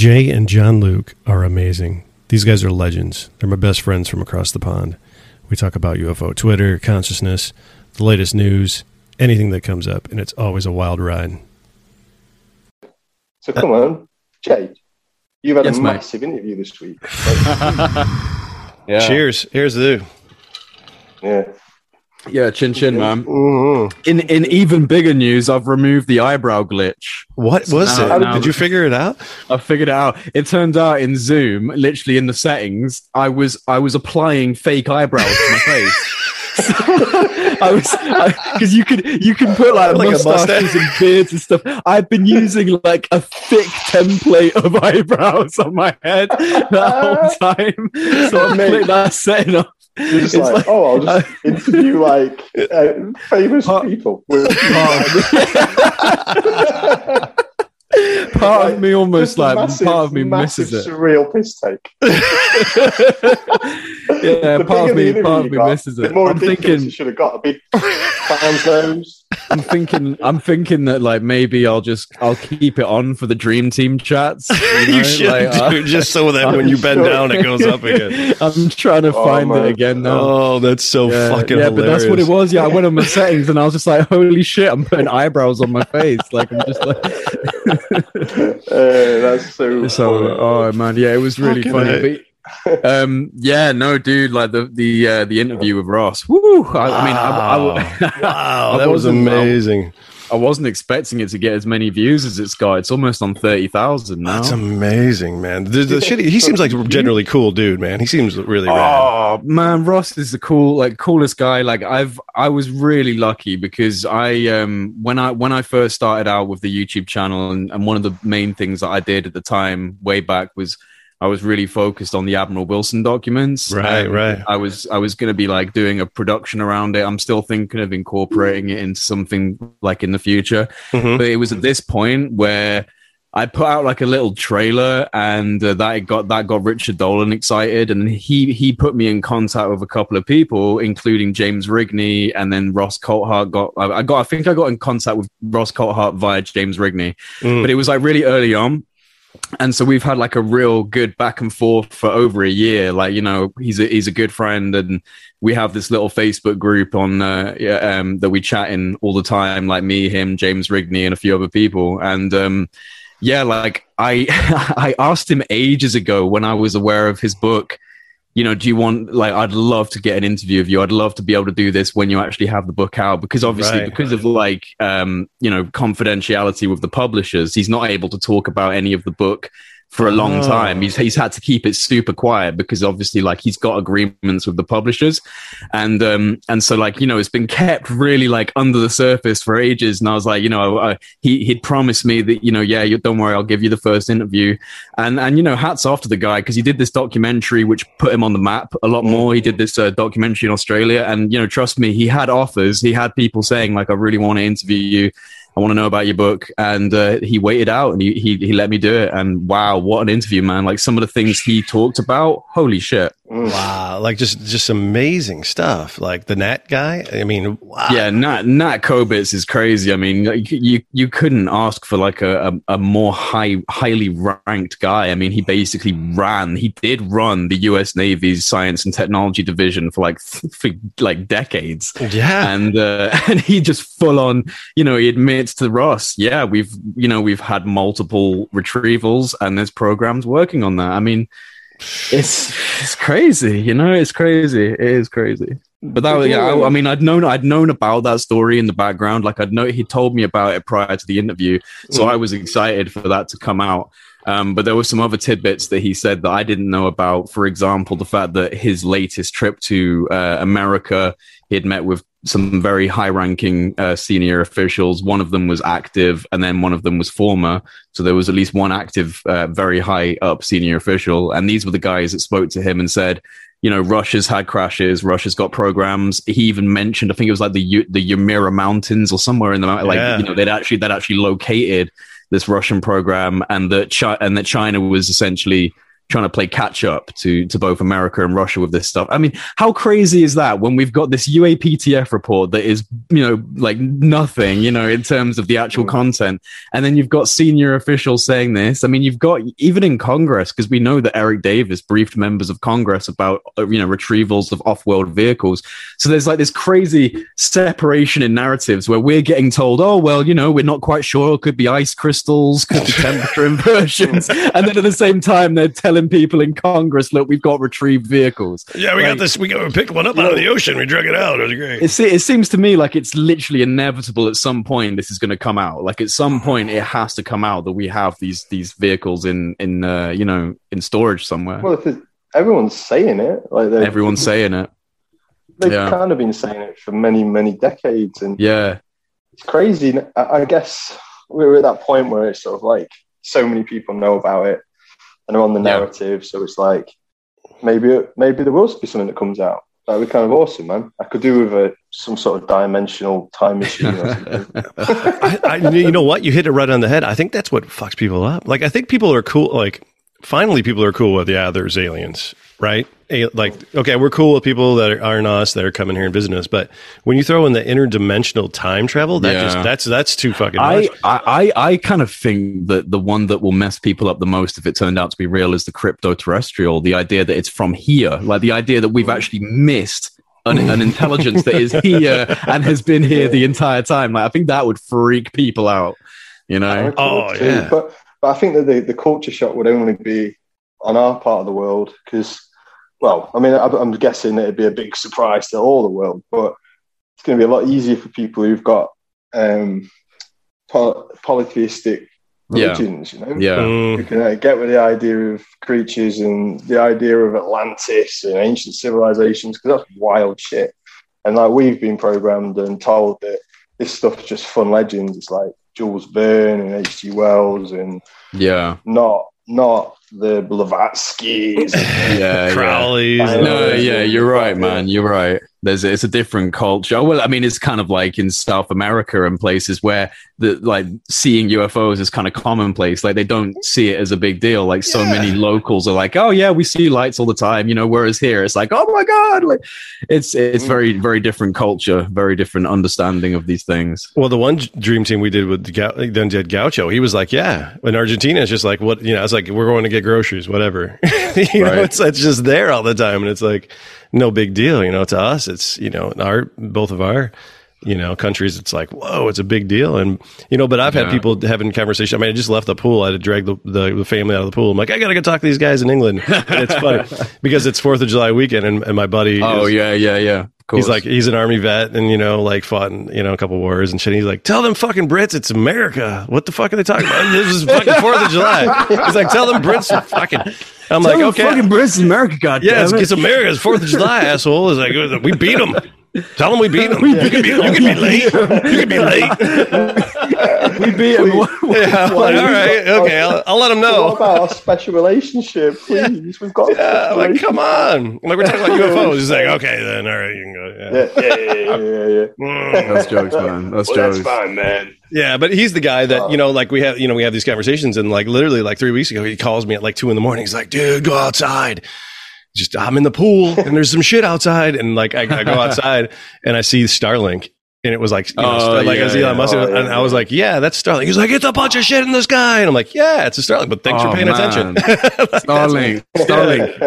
Jay and Jean Luc are amazing. These guys are legends. They're my best friends from across the pond. We talk about UFO, Twitter, consciousness, the latest news, anything that comes up, and it's always a wild ride. So come on, Jay. You've had Yes, a mate. massive interview this week. Yeah. Cheers. Here's the. yeah. Yeah, chin chin, man. Mhm. In in even bigger news, I've removed the eyebrow glitch. What was now- it? now- Did you figure it out? I figured it out. It turned out in Zoom, literally in the settings, I was I was applying fake eyebrows to my face. I was because you could you can put like, Like mustaches mustache. and beards and stuff. I've been using like a thick template of eyebrows on my head the whole time. So I made that setting up. You're just It's like, like- oh, I'll just interview like uh, famous people. Part of me almost like massive- part of me misses it. Surreal piss take. yeah, part of me, part of me got, misses The it. more I'm thinking, you should have got a big fan's nose. I'm thinking, I'm thinking that like maybe I'll just I'll keep it on for the dream team chats. You, know? you should, like, uh, just so that when you bend down, it goes up again. I'm trying to Oh, find man. it again now. Oh, that's so yeah, fucking yeah, hilarious. but that's what it was. Yeah, I went on my settings and I was just like, "Holy shit!" I'm putting eyebrows on my face. Like I'm just like, that's so. so. funny. Oh man, yeah, it was really Fucking funny. But, um, yeah, no, dude, like the the uh, the interview with Ross. Woo! I, I mean, I, I, wow, that was wasn't- amazing. I wasn't expecting it to get as many views as it's got. It's almost on thirty thousand now. That's amazing, man. The, the shit, he seems like a generally cool dude, man. He seems really rad. Oh man, Ross is the cool, like coolest guy. Like I've, I was really lucky because I, um, when I when I first started out with the YouTube channel, and, and one of the main things that I did at the time, way back, was I was really focused on the Admiral Wilson documents. Right, Um, right. I was I was going to be like doing a production around it. I'm still thinking of incorporating it into something like in the future. Mhm. But it was at this point where I put out like a little trailer, and uh, that got that got Richard Dolan excited, and he he put me in contact with a couple of people, including James Rigney, and then Ross Coulthart. Got I I got I think I got in contact with Ross Coulthart via James Rigney, Mm. but it was like really early on. And so we've had like a real good back and forth for over a year. Like you know, he's a he's a good friend, and we have this little Facebook group on uh, yeah, um, that we chat in all the time. Like me, him, James Rigney, and a few other people. And um, yeah, like I I asked him ages ago when I was aware of his book. You know, do you want like I'd love to get an interview of you. I'd love to be able to do this when you actually have the book out because obviously Right. because of like um you know confidentiality with the publishers, he's not able to talk about any of the book for a long Oh. time. He's he's had to keep it super quiet because obviously like he's got agreements with the publishers, and um and so like you know it's been kept really like under the surface for ages. And I was like you know I, he he'd promised me that you know yeah you, don't worry I'll give you the first interview, and and you know hats off to the guy because he did this documentary which put him on the map a lot more. He did this uh, documentary in Australia, and you know trust me he had offers. He had people saying like I really want to interview you. I want to know about your book. And uh, he waited out and he, he he let me do it. And wow, what an interview, man! Like some of the things he talked about, holy shit. Wow, like just just amazing stuff. Like the Nat guy. I mean, wow. Yeah, Nat Nat Kobitz is crazy. I mean, like, you you couldn't ask for like a, a, a more high highly ranked guy. I mean, he basically ran. He did run the U.S. Navy's Science and Technology Division for like for like decades. yeah. and uh, and he just full on you know he admits to ross yeah we've you know we've had multiple retrievals and there's programs working on that i mean it's it's crazy you know it's crazy it is crazy but that was, yeah I, I mean i'd known i'd known about that story in the background like i'd know he told me about it prior to the interview so i was excited for that to come out um, but there were some other tidbits that he said that I didn't know about. For example, the fact that his latest trip to uh, America, he had met with some very high-ranking uh, senior officials. One of them was active, and then one of them was former. So there was at least one active, uh, very high-up senior official, and these were the guys that spoke to him and said, you know, Russia's had crashes. Russia's got programs. He even mentioned, I think it was like the U- the Yamira Mountains or somewhere in the mount- like Yeah. you know they'd actually they'd actually located this Russian program, and that Chi- and that China was essentially trying to play catch up to to both America and Russia with this stuff. I mean, how crazy is that when we've got this UAPTF report that is, you know, like nothing, you know, in terms of the actual Mm. content, and then you've got senior officials saying this. I mean, you've got even in Congress because we know that Eric Davis briefed members of Congress about uh, you know retrievals of off-world vehicles. So there's like this crazy separation in narratives where we're getting told, oh well, you know, we're not quite sure. It could be ice crystals, could be temperature inversions, and then at the same time they're telling people in Congress, look, we've got retrieved vehicles. Yeah, we Like- got this. We, got, we picked one up out of the ocean. We drug it out. It was great. It, it seems to me like it's literally inevitable at some point this is going to come out. Like at some point it has to come out that we have these these vehicles in in uh, you know in storage somewhere. Well, if everyone's saying it, like Everyone's saying it. they've yeah. kind of been saying it for many, many decades, and Yeah, it's crazy. I, I guess we're at that point where it's sort of like so many people know about it and are on the Yeah. narrative. So it's like maybe maybe there will be something that comes out. That would be kind of awesome, man. I could do with a, some sort of dimensional time machine or something. I, I, you know what? You hit it right on the head. I think that's what fucks people up. Like, I think people are cool. Like, finally, people are cool with yeah, there's aliens, right? Like, okay, we're cool with people that are- aren't us that are coming here and visiting us. But when you throw in the interdimensional time travel, that Yeah. just that's that's too fucking I, much. I I I kind of think that the one that will mess people up the most if it turned out to be real is the crypto terrestrial. The idea that it's from here, like the idea that we've actually missed. An, an intelligence that is here and has been here the entire time. Like, I think that would freak people out. You know, Oh, too. yeah. But but I think that the, the culture shock would only be on our part of the world because, well, I mean, I, I'm guessing it'd be a big surprise to all the world, but it's going to be a lot easier for people who've got um, poly- polytheistic Yeah. religions, you know? yeah, Mm, We can uh, get with the idea of creatures and the idea of Atlantis and ancient civilizations because that's wild shit. And like we've been programmed and told that this stuff's just fun legends. It's like Jules Verne and H.G. Wells and yeah, not not the Blavatskys. yeah, yeah. Crowley's. I and No, yeah, you're right, man. You're right. There's it's a different culture. Well, I mean, it's kind of like in South America and places where the like seeing UFOs is kind of commonplace. Like they don't see it as a big deal. Like so Yeah. many locals are like, "Oh yeah, we see lights all the time," you know. Whereas here, it's like, "Oh my god!" Like it's it's very very different culture, very different understanding of these things. Well, the one dream team we did with the Gau- then did Gaucho, he was like, "Yeah." In Argentina, it's just like, "What?" You know, it's like we're going to get groceries, whatever. you know, it's it's just there all the time, and it's like no big deal. You know, to us, it's you know, our both of our you know countries, it's like whoa, it's a big deal, and you know. But I've had people having conversation. I mean, I just left the pool. I had to drag the, the, the family out of the pool. I'm like, I gotta go talk to these guys in England. And it's funny because it's Fourth of July weekend, and, and my buddy, Oh is- yeah, yeah, yeah. Of course. He's like he's an army vet and you know like fought in you know a couple wars and shit. He's like, tell them fucking Brits it's America. What the fuck are they talking about? This is fucking Fourth of July. He's like, tell them Brits are fucking. I'm like, okay, fucking Brits, America, God yeah, it's, damn it. it's America. It's Fourth of July, asshole. It's like uh, we beat them. Tell them we beat them. You can be you can be late. You can be late. we beat him. Yeah, like, all right, okay, I'll, I'll let them What know. about our special relationship? Please, we've got. Yeah, special like come on. Like we're talking about UFOs. He's like, okay, then all right, you can go. Yeah. Yeah, yeah, yeah, yeah, yeah. yeah. Mm. That's jokes, man. That's Well, jokes. that's fine, man. Yeah, but he's the guy that you know, like we have, you know, we have these conversations, and like literally, like three weeks ago, he calls me at like two in the morning. He's like, "Dude, go outside." Just I'm in the pool, and there's some shit outside, and like I, I go outside, and I see Starlink, and it was like, you know, Oh, like yeah, Elon yeah. Musk, Oh, and I was like, "Yeah, that's Starlink." He's like, "It's a bunch of shit in the sky," and I'm like, "Yeah, it's a Starlink." But thanks Oh, for paying man. attention. Like, Starlink, Starlink.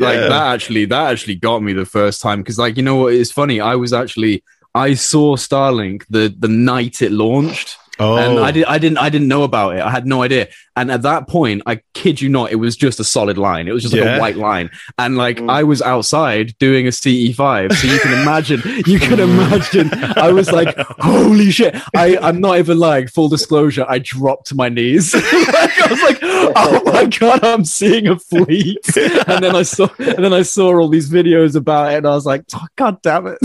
like Yeah. that actually that actually got me the first time because like you know what? It's funny i was actually i saw starlink the the night it launched Oh, and i did i didn't i didn't know about it. I had no idea. And at that point i kid you not it was just a solid line. It was just like Yeah. a white line. And like Mm. i was outside doing a ce5 so you can imagine you can imagine i was like holy shit. I i'm not even lying. Full disclosure i dropped to my knees. Like, i was like oh my god i'm seeing a fleet. And then i saw and then i saw all these videos about it and i was like oh, god damn it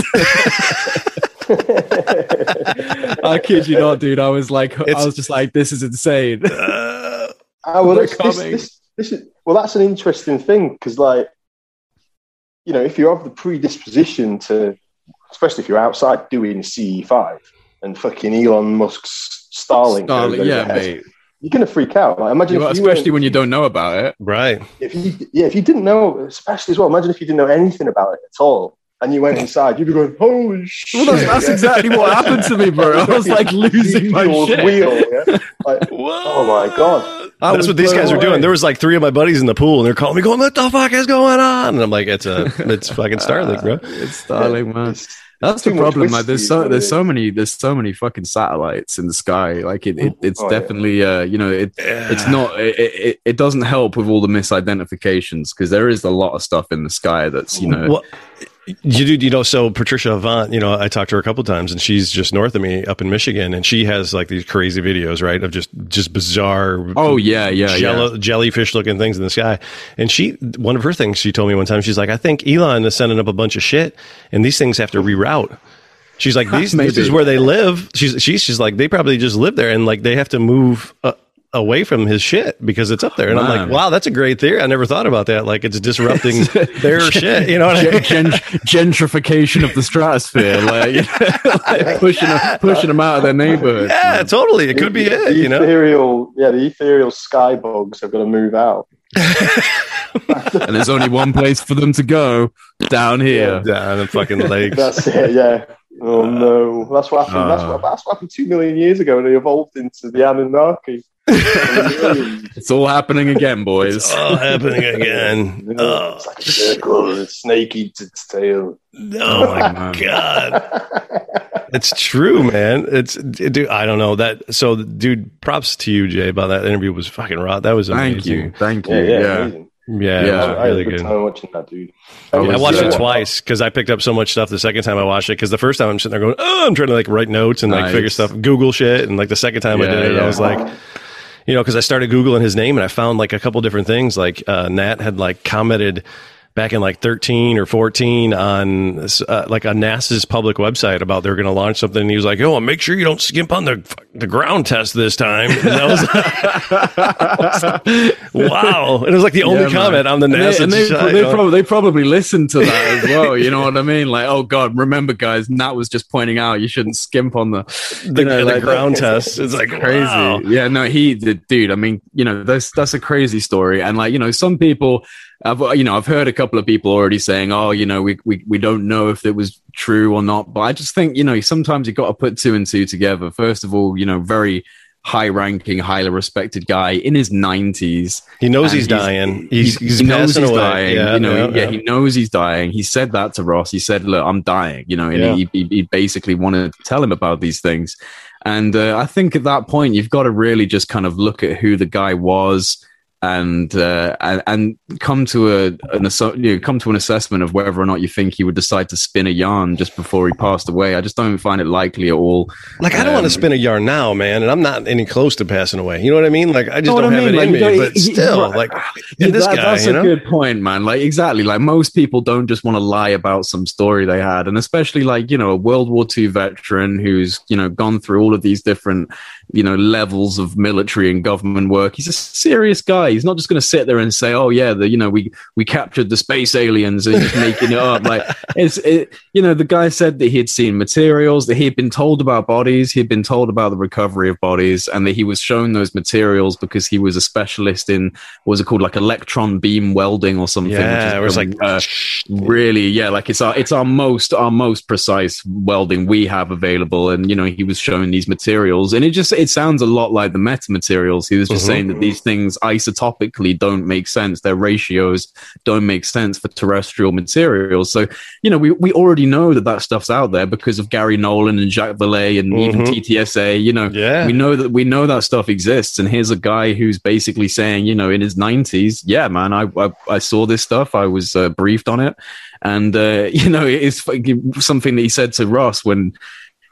i kid you not dude i was like i was just like this is insane Uh, Ah, well, this, this, coming. this, this is well, that's an interesting thing because, like, you know, if you have the predisposition to, especially if you're outside doing CE5 and fucking Elon Musk's Starlink, goes Starlink, yeah head, mate you're gonna freak out. Like imagine, Well, if you especially when you don't know about it. Right. if you yeah, if you didn't know, especially as well. Imagine if you didn't know anything about it at all, and you went inside, you'd be going, "Holy shit!" Well, that's, that's yeah. exactly what happened to me, bro. I was like losing my shit. Wheel, yeah? Like, oh my god! I That's what these blown guys were doing. There was like three of my buddies in the pool, and they're calling me, going, "What the fuck is going on?" And I'm like, "It's a, it's fucking Starlink, bro." It's Starlink, man. It's- That's the problem. Like, there's so there's so many there's so many fucking satellites in the sky. Like, it, it it's Oh, yeah. definitely uh you know it Yeah. it's not it, it, it doesn't help with all the misidentifications because there is a lot of stuff in the sky that's you know Well, you do, you know. So Patricia Avant, you know, I talked to her a couple times, and she's just north of me, up in Michigan, and she has like these crazy videos, right, of just just bizarre. oh yeah yeah jello, yeah jellyfish looking things in the sky. And she, one of her things she told me one time, she's like, I think Elon is sending up a bunch of shit and these things have to reroute. She's like, these, this is where they live. She's, she's, she's like, they probably just live there and like they have to move uh, away from his shit because it's up there. And I'm like, wow, that's a great theory. I never thought about that. Like it's disrupting their shit. You know what I mean? Gen- gen- gentrification of the stratosphere, like, like pushing them, pushing them out of their neighborhood. Yeah, totally. It could be the it, you know? ethereal, yeah, the ethereal sky bugs have got to move out. And there's only one place for them to go down here. yeah. Down the fucking lakes. That's it. Yeah. Oh no, that's what happened. that's, Uh. what, that's what happened two million years ago, and they evolved into the Anunnaki. It's all happening again, boys. It's all happening again. Oh, It's like a circle, and a snake eats its tail. oh my. God. It's true, man. It's dude. I don't know that. So, dude, props to you, Jay. About that interview was fucking raw. That was amazing. Thank you, thank you. Yeah, yeah, Yeah. Yeah, Yeah, it was I had a really good good. time watching that dude. I I watched uh, it twice because I picked up so much stuff the second time I watched it. Because the first time I'm sitting there going, "Oh, I'm trying to like write notes and like Nice. figure stuff, Google shit," and like the second time I did it, I was like, you know, because I started googling his name and I found like a couple different things. Like uh, Nat had like commented back in like 13 or 14 on uh, like a NASA's public website about they're going to launch something. And he was like, "Oh, make sure you don't skimp on the the ground test this time." And that was wow. And it was like the only Yeah, man. comment on the And they, NASA and they, they, probably, they probably listened to that as well. You know what I mean? Like, oh god, remember, guys, Nat was just pointing out you shouldn't skimp on the the, know, the like, ground test. It's like crazy. wow. Yeah, no, he did, dude. I mean, you know, that's that's a crazy story, and like, you know, some people, I've you know, I've heard a couple of people already saying, oh, you know, we we we don't know if it was true or not, but I just think, you know, sometimes you got to put two and two together. First of all, you know, very high ranking, highly respected guy in his nineties. He knows And he's, dying. He's, He's, he's, he knows he's away. dying. Yeah, you know, yeah, he, yeah, yeah. he knows he's dying. He said that to Ross. He said, "Look, I'm dying." You know, and Yeah. he, he he basically wanted to tell him about these things. And uh, I think at that point, you've got to really just kind of look at who the guy was and uh, and, and come to a an asso- you know, come to an assessment of whether or not you think he would decide to spin a yarn just before he passed away. I just don't find it likely at all. Like I don't want Um, to spin a yarn now, man, and I'm not any close to passing away. You know what I mean? Like I just don't I have mean? it Like, in me. But he- still, he- like Yeah, this that- guy, that's a know? good point, man. Like exactly, like most people don't just want to lie about some story they had, and especially like you know a World War II veteran who's you know gone through all of these different you know levels of military and government work. He's a serious guy. He's not just going to sit there and say, "Oh yeah, the you know we we captured the space aliens," and just making it up. Like it's it, you know the guy said that he had seen materials, that he had been told about bodies, he had been told about the recovery of bodies, and that he was shown those materials because he was a specialist in what was it called like electron beam welding or something. which yeah, is it was like uh, really yeah like it's our it's our most our most precise welding we have available and you know he was showing these materials and it just it sounds a lot like the meta materials he was just Mhm. saying that these things isotopically don't make sense. Their ratios don't make sense for terrestrial materials. So you know we, we already know that that stuff's out there because of garry nolan and jacques vallée and even Mhm. ttsa you know yeah. we know that we know that stuff exists. And here's a guy who's basically saying you know in his 90s yeah man i i, I saw this stuff. I was uh, briefed on it. And uh, you know it's something that he said to ross when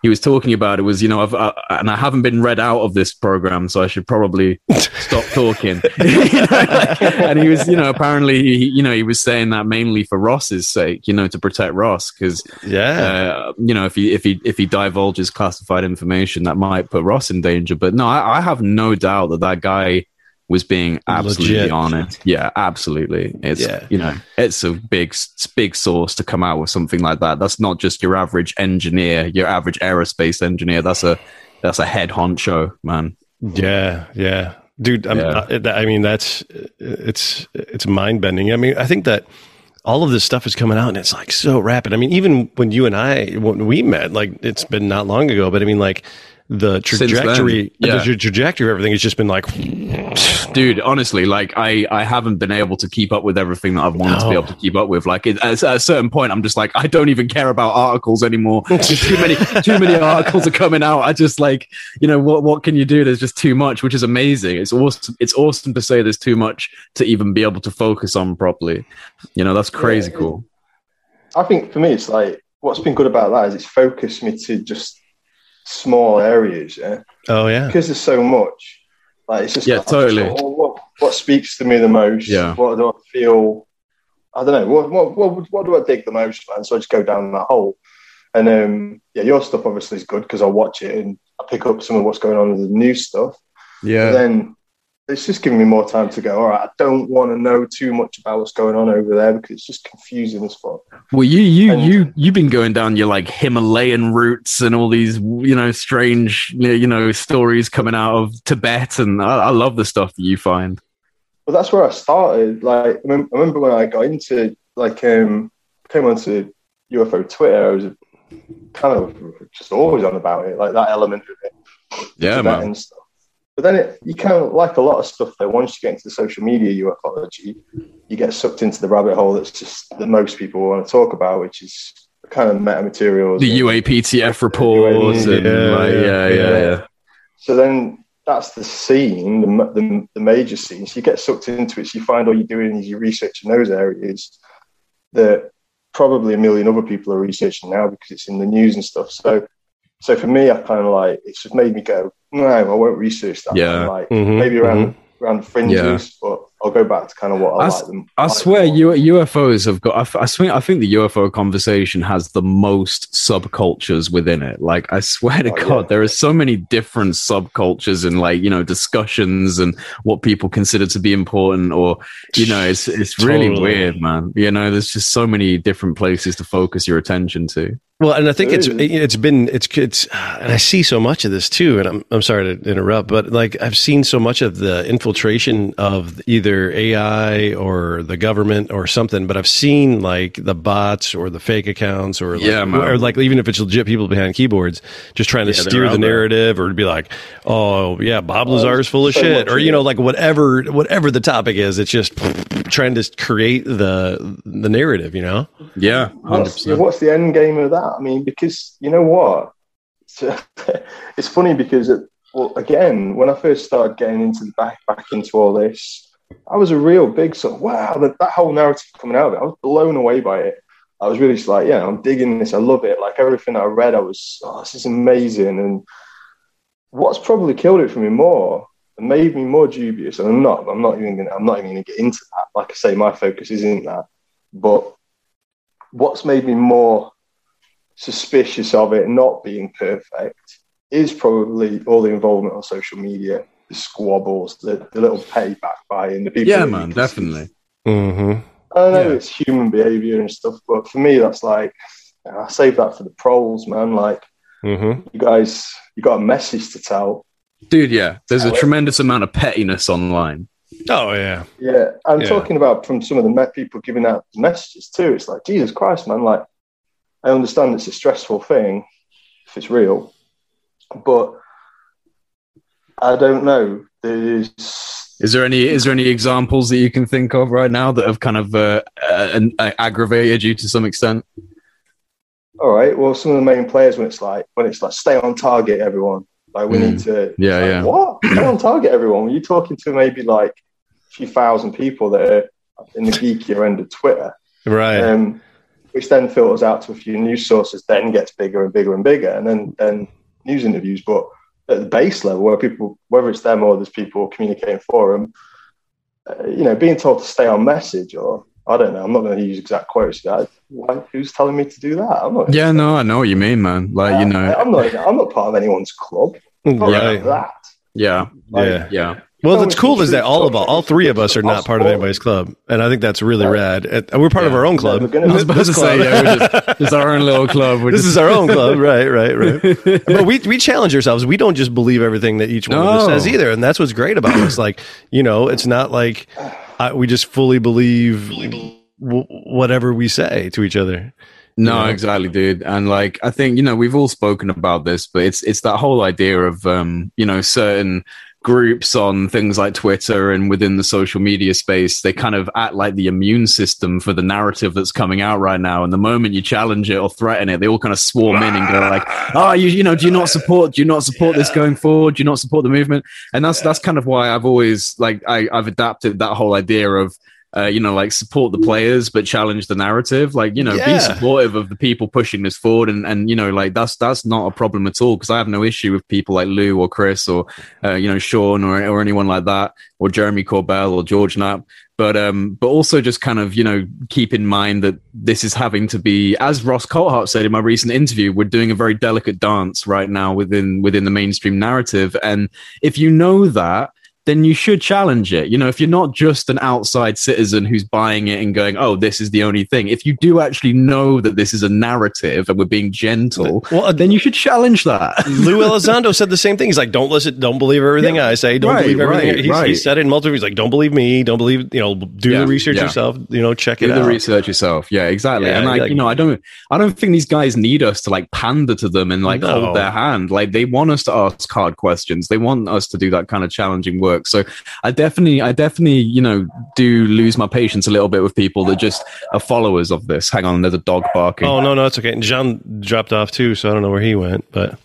he was talking about it was you know I've, I, and i haven't been read out of this program so i should probably stop talking You know, like, and he was you know apparently he, you know he was saying that mainly for ross's sake you know to protect ross because yeah. uh, you know, if he if he if he divulges classified information, that might put Ross in danger. But no, I, I have no doubt that that guy was being absolutely Legit. honest. Yeah, absolutely. It's Yeah. you know, it's a big big source to come out with something like that. That's not just your average engineer, your average aerospace engineer. That's a that's a head honcho, man. Yeah, yeah. dude. I'm, Yeah. I, I mean, that's it's it's mind bending. I mean, I think that all of this stuff is coming out and it's like so rapid. I mean, even when you and I when we met, like it's been not long ago, but I mean, like the Since then, trajectory, yeah. the tra- trajectory of everything has just been like, dude honestly like i i haven't been able to keep up with everything that i've wanted to be able to keep up with. Like it, at, at a certain point i'm just like i don't even care about articles anymore. There's too many too many articles are coming out. I just like you know what what can you do? There's just too much which is amazing. It's awesome it's awesome to say there's too much to even be able to focus on properly. You know that's crazy Yeah. cool. I think for me, it's like what's been good about that is it's focused me to just small areas. Yeah, oh yeah, because there's so much. Like it's just Yeah, like, totally. oh, what what speaks to me the most? Yeah. What do I feel? I don't know. What what what, what do I dig the most, man? So I just go down that hole. And um, yeah, your stuff obviously is good because I watch it and I pick up some of what's going on with the new stuff. Yeah then it's just giving me more time to go. All right, I don't want to know too much about what's going on over there because it's just confusing as fuck. Well, you you And- you you've been going down your like Himalayan routes and all these you know strange you know stories coming out of Tibet, and I, I love the stuff that you find. But that's where I started. Like, I remember when I got into like um came onto UFO Twitter, I was kind of just always on about it, like that element of it. Yeah, man. And stuff. But then it, you kind of like a lot of stuff though. Once you get into the social media ufology, you get sucked into the rabbit hole that's just that most people want to talk about, which is kind of meta materials. The UAPTF reports, and Yeah, like, yeah, yeah, yeah. yeah, So then that's the scene, the, the, the major scene. So you get sucked into it. So you find all you're doing is you're researching those areas that probably a million other people are researching now because it's in the news and stuff. So, so for me, I kind of like it's just made me go, no, I won't research that. Yeah. like Mhm, maybe around around the fringes, but I'll go back to kind of what I, I like them. I like swear, more. U- UFOs have got. I, f- I swear, I think the UFO conversation has the most subcultures within it. Like, I swear to Oh, God, yeah. there are so many different subcultures and like you know discussions and what people consider to be important, or you know, it's it's really Totally. weird, man. You know, there's just so many different places to focus your attention to. Well, and I think it's it's been it's it's and I see so much of this too. And I'm I'm sorry to interrupt, but like I've seen so much of the infiltration of either AI or the government or something. But I've seen like the bots or the fake accounts or like, Yeah, man. or like even if it's legit people behind keyboards just trying to Yeah, steer out the there. narrative or to be like, oh yeah, Bob oh, Lazar is full of so shit, or you know like whatever whatever the topic is. It's just trying to create the the narrative. You know. Yeah, hundred What's, what's the end game of that? I mean, because you know what? It's, it's funny because, it, well, again, when I first started getting into the back back into all this, I was a real big sort of wow, that, that whole narrative coming out of it. I was blown away by it. I was really just like, yeah, I'm digging this. I love it. Like everything that I read, I was, oh, this is amazing. And what's probably killed it for me more and made me more dubious, and I'm not, I'm not even gonna, I'm not even gonna get into that. Like I say, my focus isn't that. But what's made me more suspicious of it not being perfect is probably all the involvement on social media, squabbles, the, the little petty backbiting, the people. Yeah, man, definitely. Mm-hmm. I know Yeah. it's human behavior and stuff, but for me, that's like I save that for the pros, man. Like Mm-hmm. you guys, you got a message to tell. Dude, yeah, there's a it. tremendous amount of pettiness online. Oh yeah. Yeah, I'm Yeah. talking about from some of the Met people giving out messages too. It's like Jesus Christ, man. Like I understand it's a stressful thing if it's real, but I don't know. There's Is there any is there any examples that you can think of right now that have kind of uh, uh, an- uh, aggravated you to some extent? all right. Well, some of the main players when it's like when it's like stay on target, everyone. Like we Mm. need to. Yeah, like, yeah. What? Stay on target, everyone. When you're talking to maybe like a few thousand people that are in the geekier end of Twitter, Right. um, which then filters out to a few news sources, then gets bigger and bigger and bigger, and then then news interviews. But at the base level, where people, whether it's them or there's people communicating for them, uh, you know, being told to stay on message or I don't know, I'm not going to use exact quotes. I, why, who's telling me to do that? I'm not. Yeah, no, I know what you mean, man. Like you know, I'm not. I'm not part of anyone's club. I'm right. like that. yeah, Like, Yeah. yeah, Well, No, what's cool is that all of Tom. all three of us are not part of anybody's club, and I think that's really rad. And We're part of our own club. we're I was about to say, yeah, we're just, just our own little club. We're this just, is our own club, right? Right? Right? but we we challenge ourselves. We don't just believe everything that each one of us says either, and that's what's great about us. Like you know, it's not like I, we just fully believe w- whatever we say to each other. No, know? exactly, dude. And like, I think you know we've all spoken about this, but it's it's that whole idea of um, you know certain groups on things like Twitter and within the social media space, they kind of act like the immune system for the narrative that's coming out right now. And the moment you challenge it or threaten it, they all kind of swarm in and go like, "Oh, you you know, do you not support? Do you not support this going forward? Do you not support the movement?" And that's that's kind of why I've always like I, I've adapted that whole idea of uh, you know, like support the players but challenge the narrative. Like, you know, Yeah. be supportive of the people pushing this forward, and and you know, like that's that's not a problem at all because I have no issue with people like Lou or Chris or uh, you know Sean or or anyone like that or Jeremy Corbell or George Knapp. But um, but also just kind of you know keep in mind that this is having to be, as Ross Coulthart said in my recent interview, we're doing a very delicate dance right now within within the mainstream narrative, and if you know that then you should challenge it. You know, if you're not just an outside citizen who's buying it and going, "Oh, this is the only thing." If you do actually know that this is a narrative and we're being gentle, Well, uh, then you should challenge that. Lou Elizondo said the same thing. He's like, "Don't listen, don't believe everything Yeah. I say. Don't Right, believe everything." right, he's, He said it in multiple. He's like, "Don't believe me. Don't believe you know. Do Yeah, the research yeah. yourself. You know, check Do it the out." research yourself. Yeah, exactly. And like, like- you know, I don't, I don't think these guys need us to like pander to them and like No. hold their hand. Like they want us to ask hard questions. They want us to do that kind of challenging work. So I definitely, I definitely, you know, do lose my patience a little bit with people that just are followers of this. Hang on, there's a dog barking. Oh no, no, it's okay. John dropped off too, so I don't know where he went, but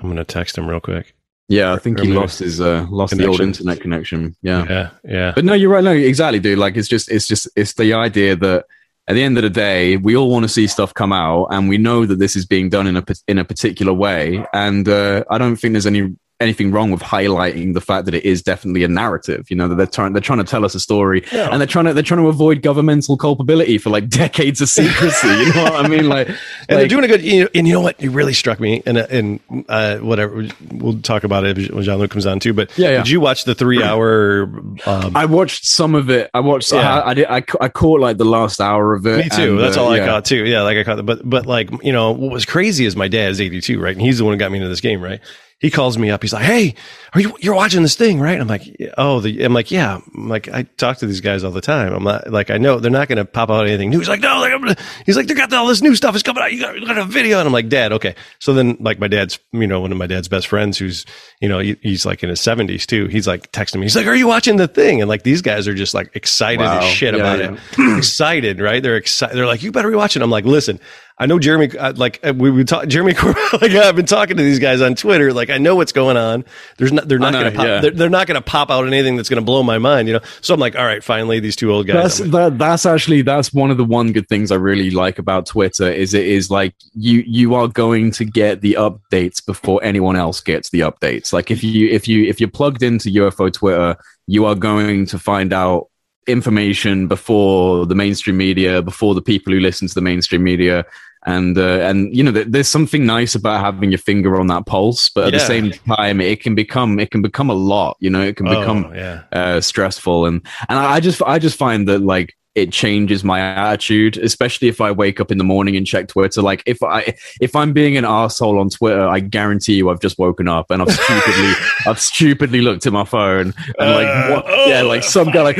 I'm gonna text him real quick. Yeah, I think he lost his uh lost the old internet connection. Yeah. Yeah, yeah. But no, you're right. No, exactly, dude. Like it's just it's just it's the idea that at the end of the day, we all want to see stuff come out, and we know that this is being done in a in a particular way. And uh, I don't think there's any anything wrong with highlighting the fact that it is definitely a narrative. You know that they're trying they're trying to tell us a story, Yeah. and they're trying to they're trying to avoid governmental culpability for like decades of secrecy. you know what I mean? Like, and they're doing a good. You know, and you know what? It really struck me, and and uh, whatever we'll talk about it when Jean Luc comes on too. But Yeah, yeah. did you watch the three hour? Um, I watched some of it. I watched. Yeah. I, I, did, I, I caught like the last hour of it. me too. and, That's uh, all I yeah. caught too. Yeah, like I caught. The, But but like you know what was crazy is my dad is eighty two, right? And he's the one who got me into this game, right? He calls me up. He's like, "Hey, are you you're watching this thing, right?" I'm like, "Oh, the." I'm like, "Yeah." I'm like, I talk to these guys all the time. I'm not like I know they're not going to pop out anything new. He's like, "No," like, he's like, "They got all this new stuff is coming out. You got, you got a video," and I'm like, "Dad, okay." So then, like my dad's, you know, one of my dad's best friends, who's you know, he, he's like in his 70s too. He's like texting me. He's like, "Are you watching the thing?" And like these guys are just like excited Wow. as shit Yeah, about yeah. it. excited, right? They're excited. They're like, "You better be watching." I'm like, "Listen." I know Jeremy, uh, like uh, we would talk, Jeremy, like I've been talking to these guys on Twitter. Like I know what's going on. There's not, they're not going to pop, yeah. they're, they're not going to pop out anything that's going to blow my mind, you know? So I'm like, all right, finally, these two old guys. That's I'm- that, that's actually that's one of the one good things I really like about Twitter is it is like you you are going to get the updates before anyone else gets the updates. Like if you if you if you're plugged into UFO Twitter, you are going to find out information before the mainstream media, before the people who listen to the mainstream media. And uh, and you know th- there's something nice about having your finger on that pulse, but at the same time it can become it can become a lot. You know, it can Oh, become yeah. uh, stressful and and I I just I just find that like it changes my attitude, especially if I wake up in the morning and check Twitter. Like if I if I'm being an asshole on Twitter, I guarantee you I've just woken up and I've stupidly I've stupidly looked at my phone and like Uh, what, oh yeah, like some guy like.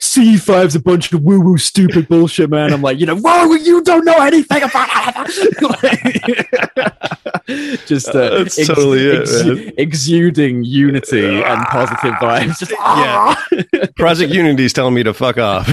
C five's a bunch of woo woo stupid bullshit, man. I'm like, you know, whoa, you don't know anything about just uh, that's totally it, man. exuding unity and positive vibes. Just, Yeah. Project Unity's telling me to fuck off.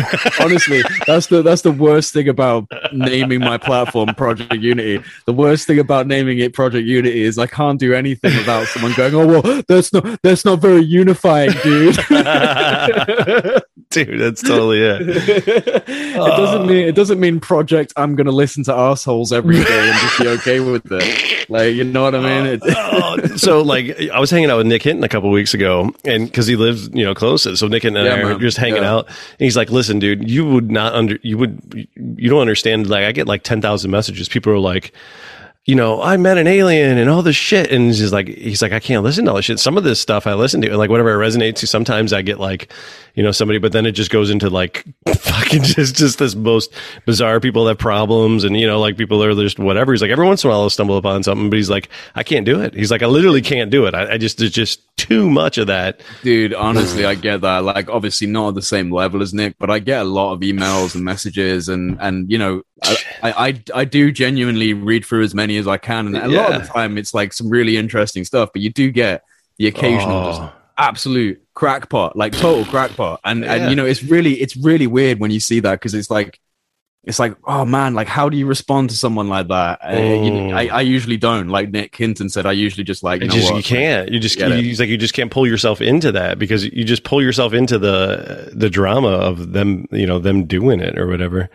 Honestly that's the that's the worst thing about naming my platform project unity. The worst thing about naming it project unity is i can't do anything without someone going oh well that's not that's not very unifying dude Dude, that's totally it. it doesn't mean it doesn't mean project i'm gonna listen to assholes every day and just be okay with it like you know what i mean it, oh, so like I was hanging out with Nick Hinton a couple weeks ago, and because he lives you know close, so Nick Hinton and Yeah, I are just hanging Yeah. out, and he's like, "Listen, dude, you would not under you would you don't understand. Like I get like ten thousand messages. People are like." You know, I met an alien and all this shit. And he's like, he's like, I can't listen to all this shit. Some of this stuff I listen to, and like whatever it resonates to, sometimes I get like, you know, somebody, but then it just goes into like fucking just, just this most bizarre people have problems. And, you know, like people are just whatever. He's like, every once in a while I'll stumble upon something, but he's like, I can't do it. He's like, I literally can't do it. I, I just, there's just too much of that. Dude, honestly, I get that. Like, obviously not at the same level as Nick, but I get a lot of emails and messages and, and, you know, I, I, I do genuinely read through as many as I can. And a yeah. lot of the time it's like some really interesting stuff, but you do get the occasional oh. just absolute crackpot, like total crackpot. And, yeah. and, you know, it's really, it's really weird when you see that because it's like, it's like, oh man, like how do you respond to someone like that? Uh, you know, I, I, usually don't. Like Nick Hinton said, I usually just like, you, just, you can't. You just you, he's like you just can't pull yourself into that because you just pull yourself into the the drama of them, you know, them doing it or whatever.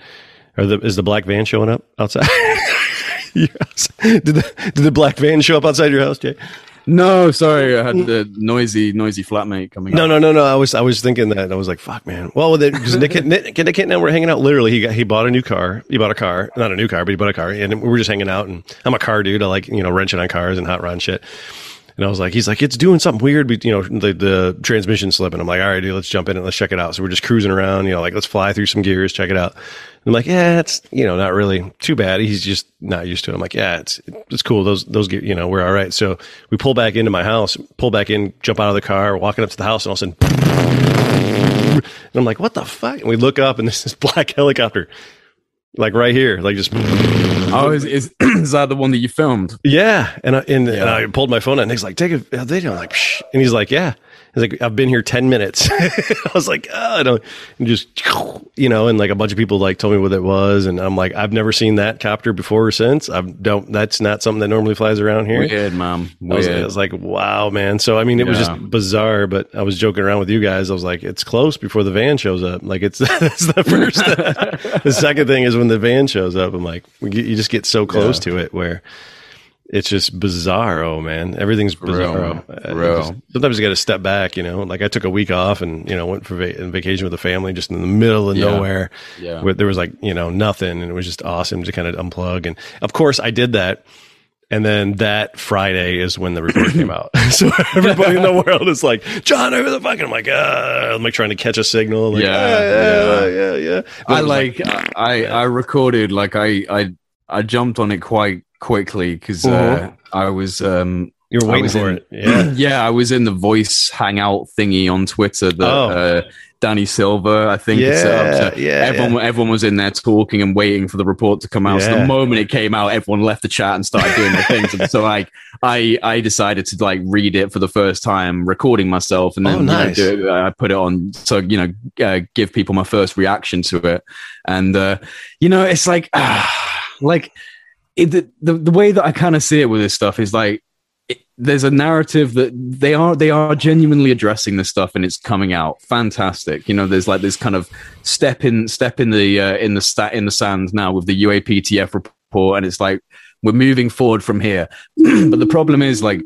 The, is the black van showing up outside? did the did the black van show up outside your house, Jay? No, sorry, I had the noisy, noisy flatmate coming. No, no, no, no. I was, I was thinking that. I was like, "Fuck, man." Well, because Nick, Nick, Nick, and I were hanging out. Literally, he got, he bought a new car. He bought a car, not a new car, but he bought a car, and we were just hanging out. And I'm a car dude. I like, you know, wrenching on cars and hot rod shit. And I was like, he's like, it's doing something weird, you know, the, the transmission slipping. I'm like, all right, dude, let's jump in and let's check it out. So we're just cruising around, you know, like let's fly through some gears, check it out. I'm like, yeah, it's you know, not really too bad. He's just not used to it. I'm like, yeah, it's it's cool. Those those get, you know, we're all right. So we pull back into my house, pull back in, jump out of the car, walking up to the house, and all of a sudden, and I'm like, what the fuck? And we look up, and this is black helicopter like right here, like just. Oh, is, is, is that the one that you filmed? Yeah, and I and, yeah. and I pulled my phone out, and he's like, "Take a video." I'm like, Psh. and he's like, "Yeah." Like, "I've been here ten minutes." I was like, "Oh, I don't," and just you know, and like a bunch of people like told me what it was, and I'm like, "I've never seen that copter before or since. I don't. That's not something that normally flies around here." Weird, mom. Weird. I, was, I was like, "Wow, man." So I mean, it yeah. was just bizarre, but I was joking around with you guys. I was like, "It's close before the van shows up." Like it's that's the first. the second thing is when the van shows up. I'm like, you just get so close yeah. to it where it's just bizarro, man. Everything's bizarro. Real. sometimes you got to step back, you know. Like I took a week off and you know went for va- vacation with the family, just in the middle of yeah. nowhere, yeah. where there was like you know nothing, and it was just awesome to kind of unplug. And of course, I did that. And then that Friday is when the report came out. so everybody in the world is like, John, who the fuck? And I'm like, uh, I'm like trying to catch a signal. Like, yeah, ah, yeah, yeah, yeah, yeah. I like, like, I, I recorded, like, I, I, I jumped on it quite quickly because uh, uh-huh. I was, um, you were waiting for in, it. Yeah. yeah, I was in the voice hangout thingy on Twitter that oh. uh, Danny Silver, I think. Yeah, so yeah, everyone, yeah. everyone was in there talking and waiting for the report to come out. Yeah. So the moment it came out, everyone left the chat and started doing their things. And so like, I I decided to like read it for the first time, recording myself, and then oh, nice. you know, it, I put it on so you know uh, give people my first reaction to it. And uh, you know, it's like ah, like it, the, the the way that I kind of see it with this stuff is like there's a narrative that they are they are genuinely addressing this stuff and it's coming out. Fantastic. You know there's like this kind of step in step in the uh, in the stat in the sand now with the uaptf report and it's like we're moving forward from here. But the problem is like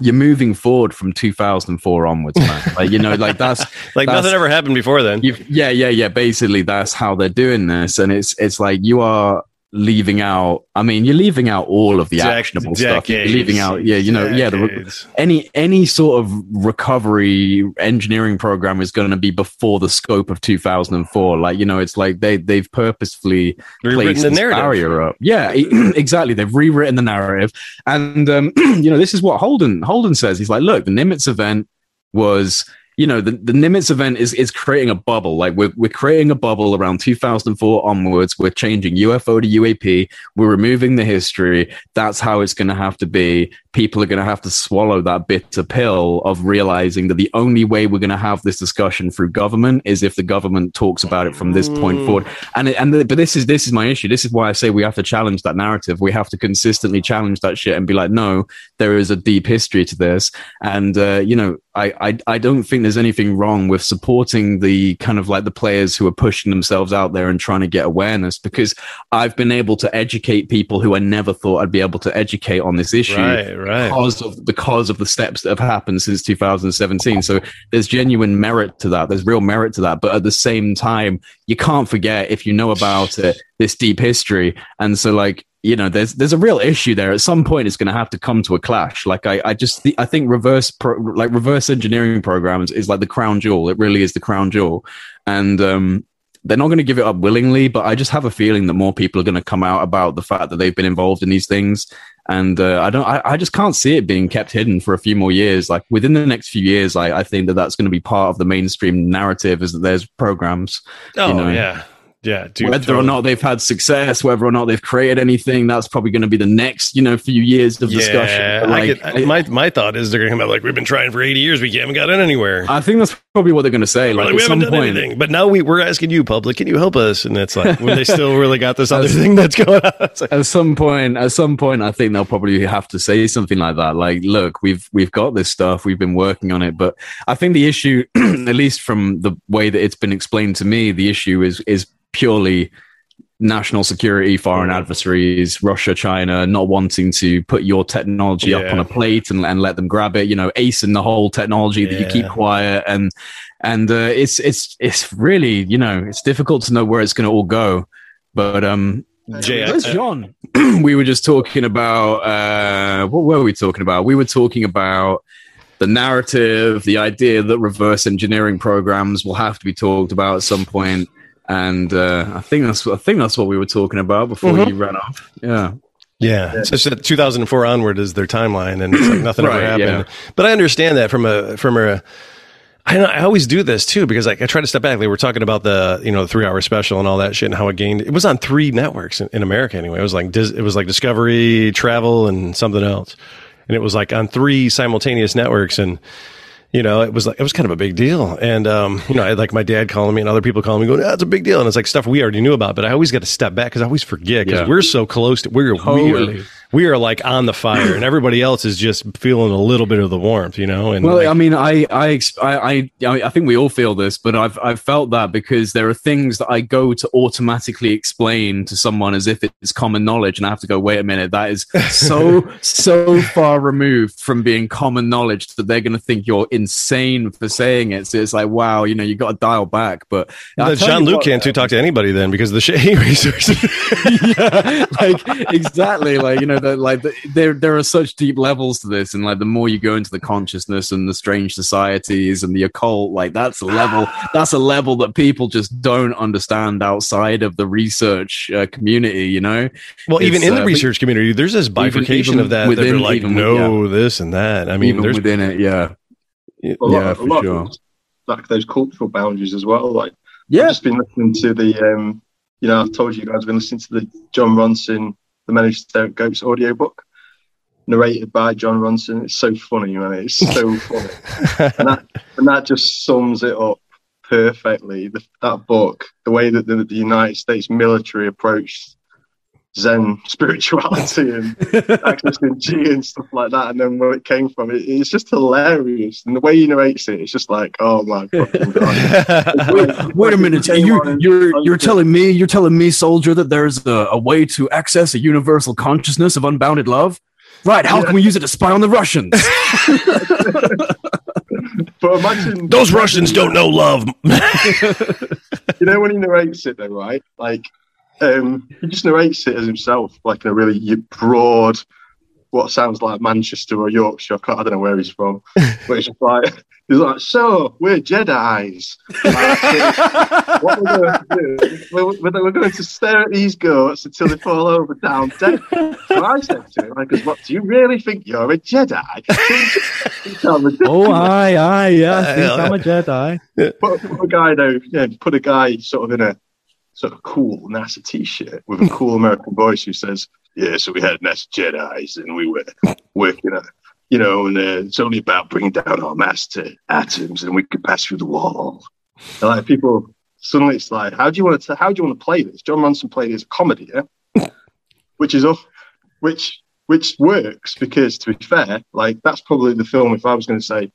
you're moving forward from 2004 onwards man. Like you know like that's like that's, nothing ever happened before then. Yeah yeah yeah. Basically that's how they're doing this and it's it's like you are leaving out i mean you're leaving out all of the actionable stuff. You're leaving out yeah you know decades. yeah the, any any sort of recovery engineering program is going to be before the scope of 2004 like you know it's like they they've purposefully placed the narrative. barrier up. Yeah exactly. They've rewritten the narrative. And um, you know this is what holden holden says. He's like look the nimitz event was you know, the, the Nimitz event is, is creating a bubble. Like we're, we're creating a bubble around 2004 onwards. We're changing UFO to UAP. We're removing the history. That's how it's going to have to be. People are going to have to swallow that bitter pill of realizing that the only way we're going to have this discussion through government is if the government talks about it from this mm. point forward. And, and the, but this is, this is my issue. This is why I say we have to challenge that narrative. We have to consistently challenge that shit and be like, no, there is a deep history to this. And, uh, you know, I, I, I don't think there's anything wrong with supporting the kind of like the players who are pushing themselves out there and trying to get awareness because I've been able to educate people who I never thought I'd be able to educate on this issue right, right. because of because of the steps that have happened since 2017. So there's genuine merit to that. There's real merit to that. But at the same time, you can't forget if you know about it, this deep history. And so like you know, there's there's a real issue there. At some point, it's going to have to come to a clash. Like I, I just th- I think reverse pro- like reverse engineering programs is like the crown jewel. It really is the crown jewel, and um, they're not going to give it up willingly. But I just have a feeling that more people are going to come out about the fact that they've been involved in these things. And uh, I don't, I, I just can't see it being kept hidden for a few more years. Like within the next few years, I, I think that that's going to be part of the mainstream narrative. Is that there's programs. Oh you know, yeah, yeah. Whether totally. or not they've had success, whether or not they've created anything, that's probably going to be the next, you know, few years of discussion. Yeah, I like, get, my my thought is they're going to come out like we've been trying for eighty years, we haven't gotten anywhere. I think that's probably what they're going to say. Like, like, we at haven't some done point, anything, but now we, we're asking you, public, can you help us? And it's like when they still really got this other thing that's going on. Like, at some point, at some point, I think they'll probably have to say something like that. Like, look, we've we've got this stuff, we've been working on it, but I think the issue, at least from the way that it's been explained to me, the issue is is purely national security, foreign adversaries, Russia, China, not wanting to put your technology up on a plate and, and let them grab it. You know, acing the whole technology that you keep quiet and and uh, it's it's it's really you know it's difficult to know where it's going to all go. But um, Jay, I- Where's John? we were just talking about uh, what were we talking about? We were talking about the narrative, the idea that reverse engineering programs will have to be talked about at some point, and uh, I think that's I think that's what we were talking about before Mhm. you ran off. Yeah, Yeah, that 2004 onward is their timeline, and it's like nothing ever happened. yeah. But I understand that from a from a. I, always do this too because like I try to step back. Like we're talking about the you know the three hour special and all that shit and how it gained. It was on three networks in, in America anyway. It was like it was like Discovery, Travel, and something else, and it was like on three simultaneous networks and. You know, it was like it was kind of a big deal, and um, you know, I had like my dad calling me and other people calling me, going, that's it's a big deal," and it's like stuff we already knew about. But I always got to step back because I always forget because Yeah. we're so close to we're we Totally. are, we are like on the fire, and everybody else is just feeling a little bit of the warmth, you know. And Well, like, I mean, I, I, I, I, I think we all feel this, but I've, I've felt that because there are things that I go to automatically explain to someone as if it's common knowledge, and I have to go, wait a minute, that is so, so far removed from being common knowledge that they're going to think you're insane for saying it. So it's like, wow, you know, you got to dial back. But tell jean-luc can't to talk to anybody then because of the shit he researches. yeah, like exactly, like you know, that like the, there there are such deep levels to this, and like the more you go into the consciousness and the strange societies and the occult, like that's a level that's a level that people just don't understand outside of the research uh, community. You know, well, even in the uh, but- research community, there's this bifurcation even of that. that within- they're like, even- no, this and that. I mean, even there's within it, yeah, A lot, Yeah, for lot sure. like those cultural boundaries as well. Like I've yeah, just been listening to the, um, you know, I've told you guys I've been listening to the Jon Ronson, the Stare at Goats audiobook, narrated by Jon Ronson. It's so funny, man. It's so funny, and that and that just sums it up perfectly. The, that book, the way that the, the United States military approached Zen spirituality and accessing G and stuff like that, and then where it came from, it, it's just hilarious. And the way he narrates it, it's just like, oh my fucking god. Wait, wait a minute. You, you're you're telling me you're telling me, soldier, that there's a, a way to access a universal consciousness of unbounded love. Right? How can we use it to spy on the Russians? But imagine those Russians don't know love. you know when he narrates it though, right? Like um he just narrates it as himself, like in a really broad what sounds like Manchester or Yorkshire. I, can't- I don't know where he's from. But it's just like he's like, so we're Jedi's. Like, what we're going to do, we're, we're, we're going to stare at these goats until they fall over down dead. So I said to him, like, what, do you really think you're a Jedi? You tell me. oh, aye, aye, yeah. I think I'm a Jedi. put, put a guy though, yeah, put a guy sort of in a sort of cool NASA t-shirt with a cool American voice who says, "Yeah, so we had NASA Jedi's and we were working on, you know, and uh, it's only about bringing down our mass to atoms and we could pass through the wall." And like people suddenly, it's like, how do you want to? How do you want to play this? Jon Ronson played a comedy, yeah, which is off, which which works because to be fair, like that's probably the film. If I was going to say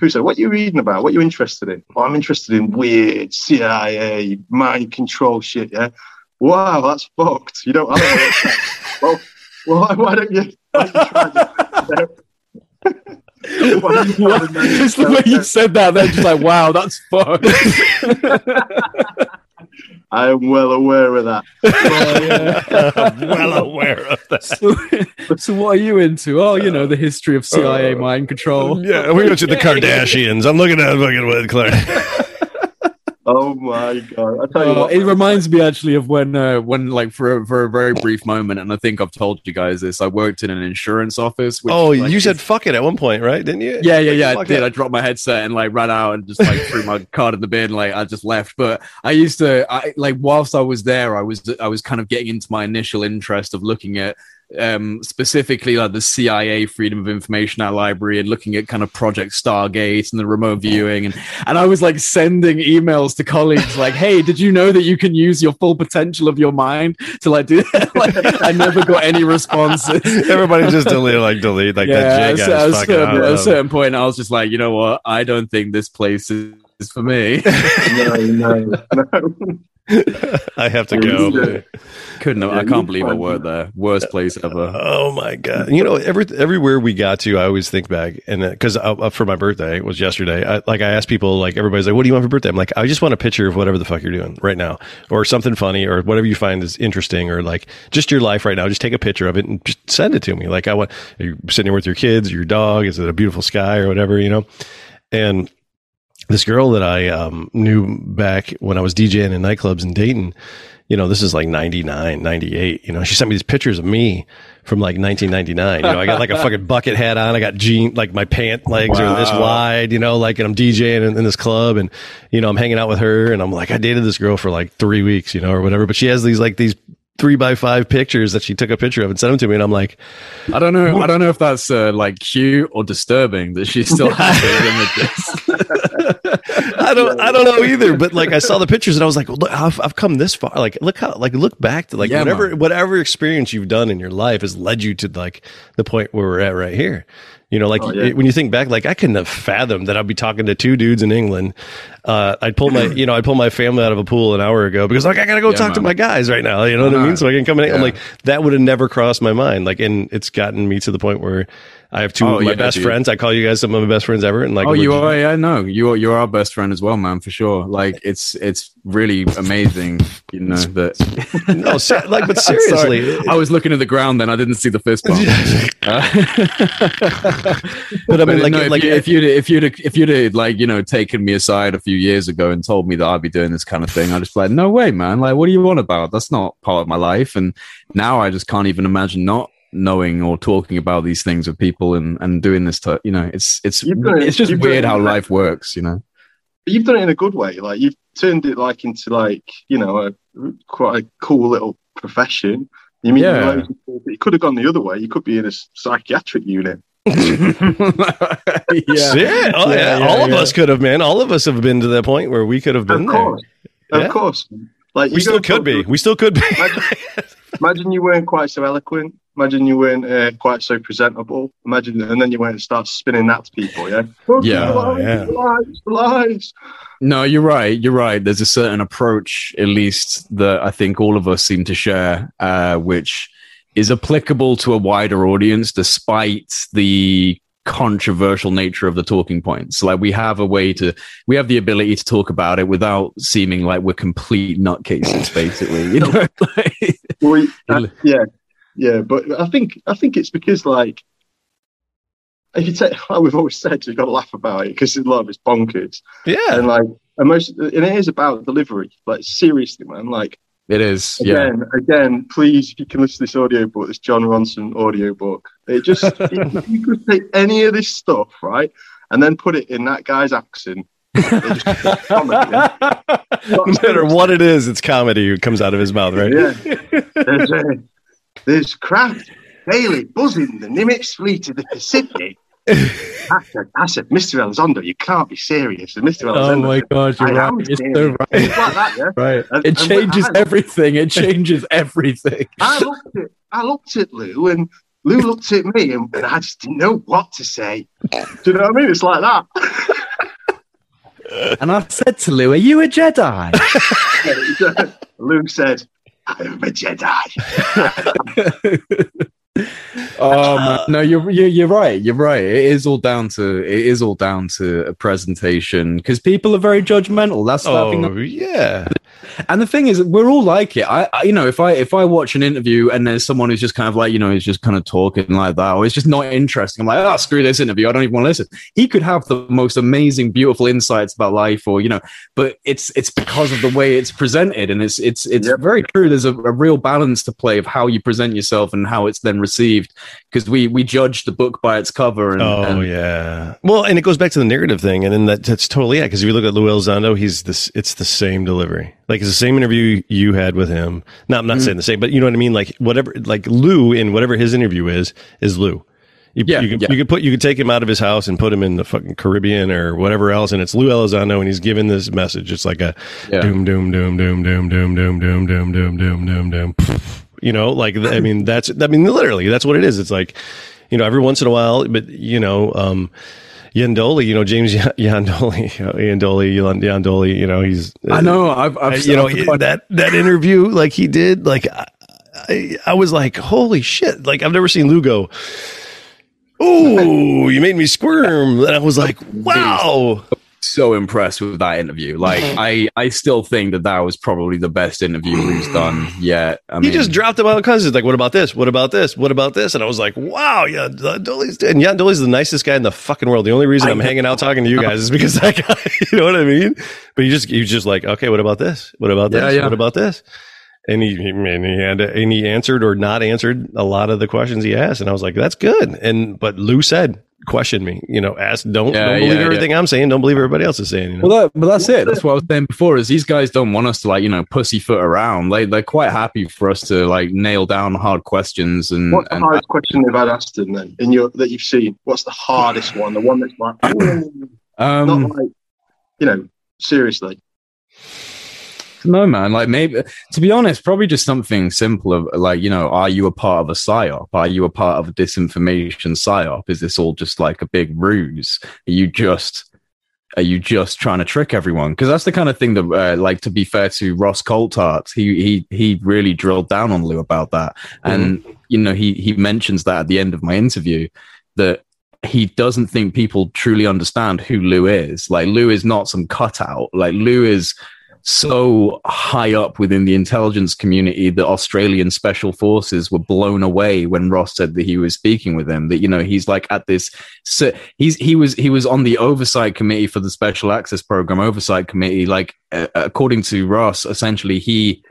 who said, What are you reading about? What are you interested in? Well, I'm interested in weird CIA mind control shit, yeah? Wow, that's fucked. You don't, I don't know what's well, well, why, why don't you, why don't you try to, why don't you try to know- Just the way you said that, they're just like, wow, that's fucked. I am well aware of that. I'm well aware of that. So, so what are you into? Oh, you know, the history of CIA Uh, mind control. Yeah, we went to the Kardashians. I'm looking at fucking with Claire. Oh my god! I tell you Uh, what, it reminds me actually of when, uh, when like for a, for a very brief moment, and I think I've told you guys this. I worked in an insurance office. Which, oh, like, you is- said fuck it at one point, right? Didn't you? Yeah, yeah, yeah. I did. it. I dropped my headset and like ran out and just like threw my card in the bin. Like I just left. But I used to, I like whilst I was there, I was I was kind of getting into my initial interest of looking at um specifically like the CIA Freedom of Information Act library and looking at kind of Project Stargate and the remote viewing and and I was like sending emails to colleagues like, hey, did you know that you can use your full potential of your mind to like do that? like I never got any responses. Everybody just delete, like delete, like that so jig at, a certain, at a certain point, I was just like, you know what? I don't think this place is, is for me. no, no, no. I have to go. Couldn't have, Yeah, I can't believe I find- worked there. Worst place ever. Oh my god! You know, every everywhere we got to, I always think back, and uh, because uh, uh, for my birthday it was yesterday. I, like I asked people, like everybody's like, "What do you want for birthday?" I'm like, I just want a picture of whatever the fuck you're doing right now, or something funny, or whatever you find is interesting, or like just your life right now. Just take a picture of it and just send it to me. Like I want are you sitting here with your kids, your dog. Is it a beautiful sky or whatever? You know, and this girl that I um, knew back when I was DJing in nightclubs in Dayton, you know, this is like 99, 98, you know, she sent me these pictures of me from like 1999. You know, I got like a fucking bucket hat on. I got jean, like my pant legs are this wide, you know, like, and I'm DJing in, in this club and, you know, I'm hanging out with her and I'm like, I dated this girl for like three weeks, you know, or whatever, but she has these like these three by five pictures that she took a picture of and sent them to me. And I'm like, I don't know. I don't know if that's uh, like cute or disturbing that she still has those images. I don't, I don't know either. But like, I saw the pictures and I was like, look, I've, I've come this far. Like, look how, like, look back to like Yeah, whatever, man. whatever experience you've done in your life has led you to like the point where we're at right here. You know, like Oh, yeah. when you think back, like I couldn't have fathomed that I'd be talking to two dudes in England. Uh, I'd pull my, you know, I'd pull my family out of a pool an hour ago because like I gotta go Yeah, talk to my guys right now. You know what I Uh-huh. mean? So I can come in. I'm like, that would have never crossed my mind. Like, and it's gotten me to the point where I have two Oh, of my yeah, best dude. friends. I call you guys some of my best friends ever. And like, oh, you are. Yeah, no, you are. You're our best friend as well, man, for sure. Like, it's it's really amazing, you know that. no, like, but seriously, I was looking at the ground, then I didn't see the fist bump. But I mean, like, no, if, like, you, eh if you'd if you'd if you'd like you know taken me aside a few years ago and told me that I'd be doing this kind of thing, I'd just be like, no way, man. Like, what are you on about? That's not part of my life. And now I just can't even imagine not knowing or talking about these things with people and and doing this. To, you know, it's it's it- it's just weird it how in- life works. You know. But you've done it in a good way. Like you've turned it like into like you know a quite a cool little profession. You mean Yeah. loads of people, you could have gone the other way. You could be in a psychiatric unit. yeah. yeah, oh, yeah, Yeah, yeah, all of yeah. us could have, man. All of us have been to that point where we could have been Of there. course, Yeah. of course. Like We still could be. from- We still could be. Imagine, imagine you weren't quite so eloquent. Imagine you weren't uh, quite so presentable. Imagine, and then you went and start spinning that to people. Yeah, Yeah, Oh, yeah. lies, lies. No, you're right. You're right. There's a certain approach, at least, that I think all of us seem to share, uh, which is applicable to a wider audience, despite the controversial nature of the talking points. Like we have a way to, we have the ability to talk about it without seeming like we're complete nutcases, basically. You know, Like- Well, uh, yeah, yeah, but I think I think it's because like if you take like we've always said, you've got to laugh about it because a lot of it's bonkers yeah. and like and most and it is about delivery. Like seriously, man. Like it is. Yeah. again, again, please, if you can listen to this audiobook, this Jon Ronson audiobook, it just if you could take any of this stuff right and then put it in that guy's accent. just- comedy, yeah. no matter what it is, it's comedy that comes out of his mouth, right? Yeah. There's, craft daily buzzing the Nimitz fleet of the Pacific. I said, I said, Mr. Elizondo, you can't be serious. And Mr. Oh Elizondo, Oh my gosh, you're I am right. It's so right. It's like that, yeah. Right. And- It and changes I- everything. It changes everything. I looked at, I looked at Lou, and Lou looked at me, and, and I just didn't know what to say. Do you know what I mean? It's like that. And I said to Lou, Are you a Jedi? Lou said, "I'm a Jedi." oh man. no, you're, you're you're right. You're right. It is all down to it is all down to a presentation because people are very judgmental. That's the thing. Oh, yeah. And the thing is, we're all like it. I, I, you know, if I if I watch an interview and there's someone who's just kind of like, you know, he's just kind of talking like that, or it's just not interesting. I'm like, oh, screw this interview. I don't even want to listen. He could have the most amazing, beautiful insights about life, or you know, but it's it's because of the way it's presented, and it's it's it's yep. very true. There's a, a real balance to play of how you present yourself and how it's then received, because we we judge the book by its cover. And, oh and, yeah, well, and it goes back to the narrative thing, and then that, that's totally yeah. Because if you look at Lou Elizondo, he's this. It's the same delivery. Like it's the same interview you had with him. No, I'm not mm-hmm. saying the same, but you know what I mean. Like whatever, like Lou in whatever his interview is, is Lou. You, yeah, you, can, yeah. you could put you could take him out of his house and put him in the fucking Caribbean or whatever else, and it's Lou Elizondo, and he's giving this message. It's like a yeah. doom, doom, doom, doom, doom, doom, doom, doom, doom, doom, doom, doom, doom. You know, like I mean, that's I mean, literally, that's what it is. It's like, you know, every once in a while, but you know, um, Iandoli, you know, James Iandoli, Iandoli, Iandoli, you know, he's. I know. I've, I've uh, you know, that, that interview, like he did, like I, I, I was like, holy shit. Like I've never seen Lugo. Oh, you made me squirm. And I was like, wow so impressed with that interview. Like, mm-hmm. I, I still think that that was probably the best interview he's done yet. I he just dropped about cousins. He's like, what about this? What about this? What about this? And I was like, wow, yeah, Dolly's and yeah, Dolly's the nicest guy in the fucking world. The only reason I'm hanging out talking to you guys is because that guy. You know what I mean? But you just, you just like, okay, what about this? What about this? Yeah, yeah. What about this? And he, and he had, and he answered or not answered a lot of the questions he asked. And I was like, that's good. And, but Lou said, question me. You know, ask don't, yeah, don't believe yeah, everything yeah. I'm saying. Don't believe everybody else is saying. You know? Well, that, but that's it. That's what I was saying before. Is these guys don't want us to like you know pussyfoot around. They they're quite happy for us to like nail down hard questions. And what's the and, hardest question they've had asked them then in your that you've seen? What's the hardest one? The one that's like, um, not like you know, seriously. No, man. Like maybe, to be honest, probably just something simple of like, you know, are you a part of a psyop? Are you a part of a disinformation psyop? Is this all just like a big ruse? Are you just are you just trying to trick everyone? Because that's the kind of thing that, uh, like, to be fair to Ross Coulthart, he he he really drilled down on Lou about that, mm-hmm. and you know he he mentions that at the end of my interview that he doesn't think people truly understand who Lou is. Like Lou is not some cutout. Like Lou is so high up within the intelligence community that Australian special forces were blown away when Ross said that he was speaking with them. That you know he's like at this, so he's he was he was on the oversight committee for the special access program oversight committee. Like uh, according to Ross, essentially he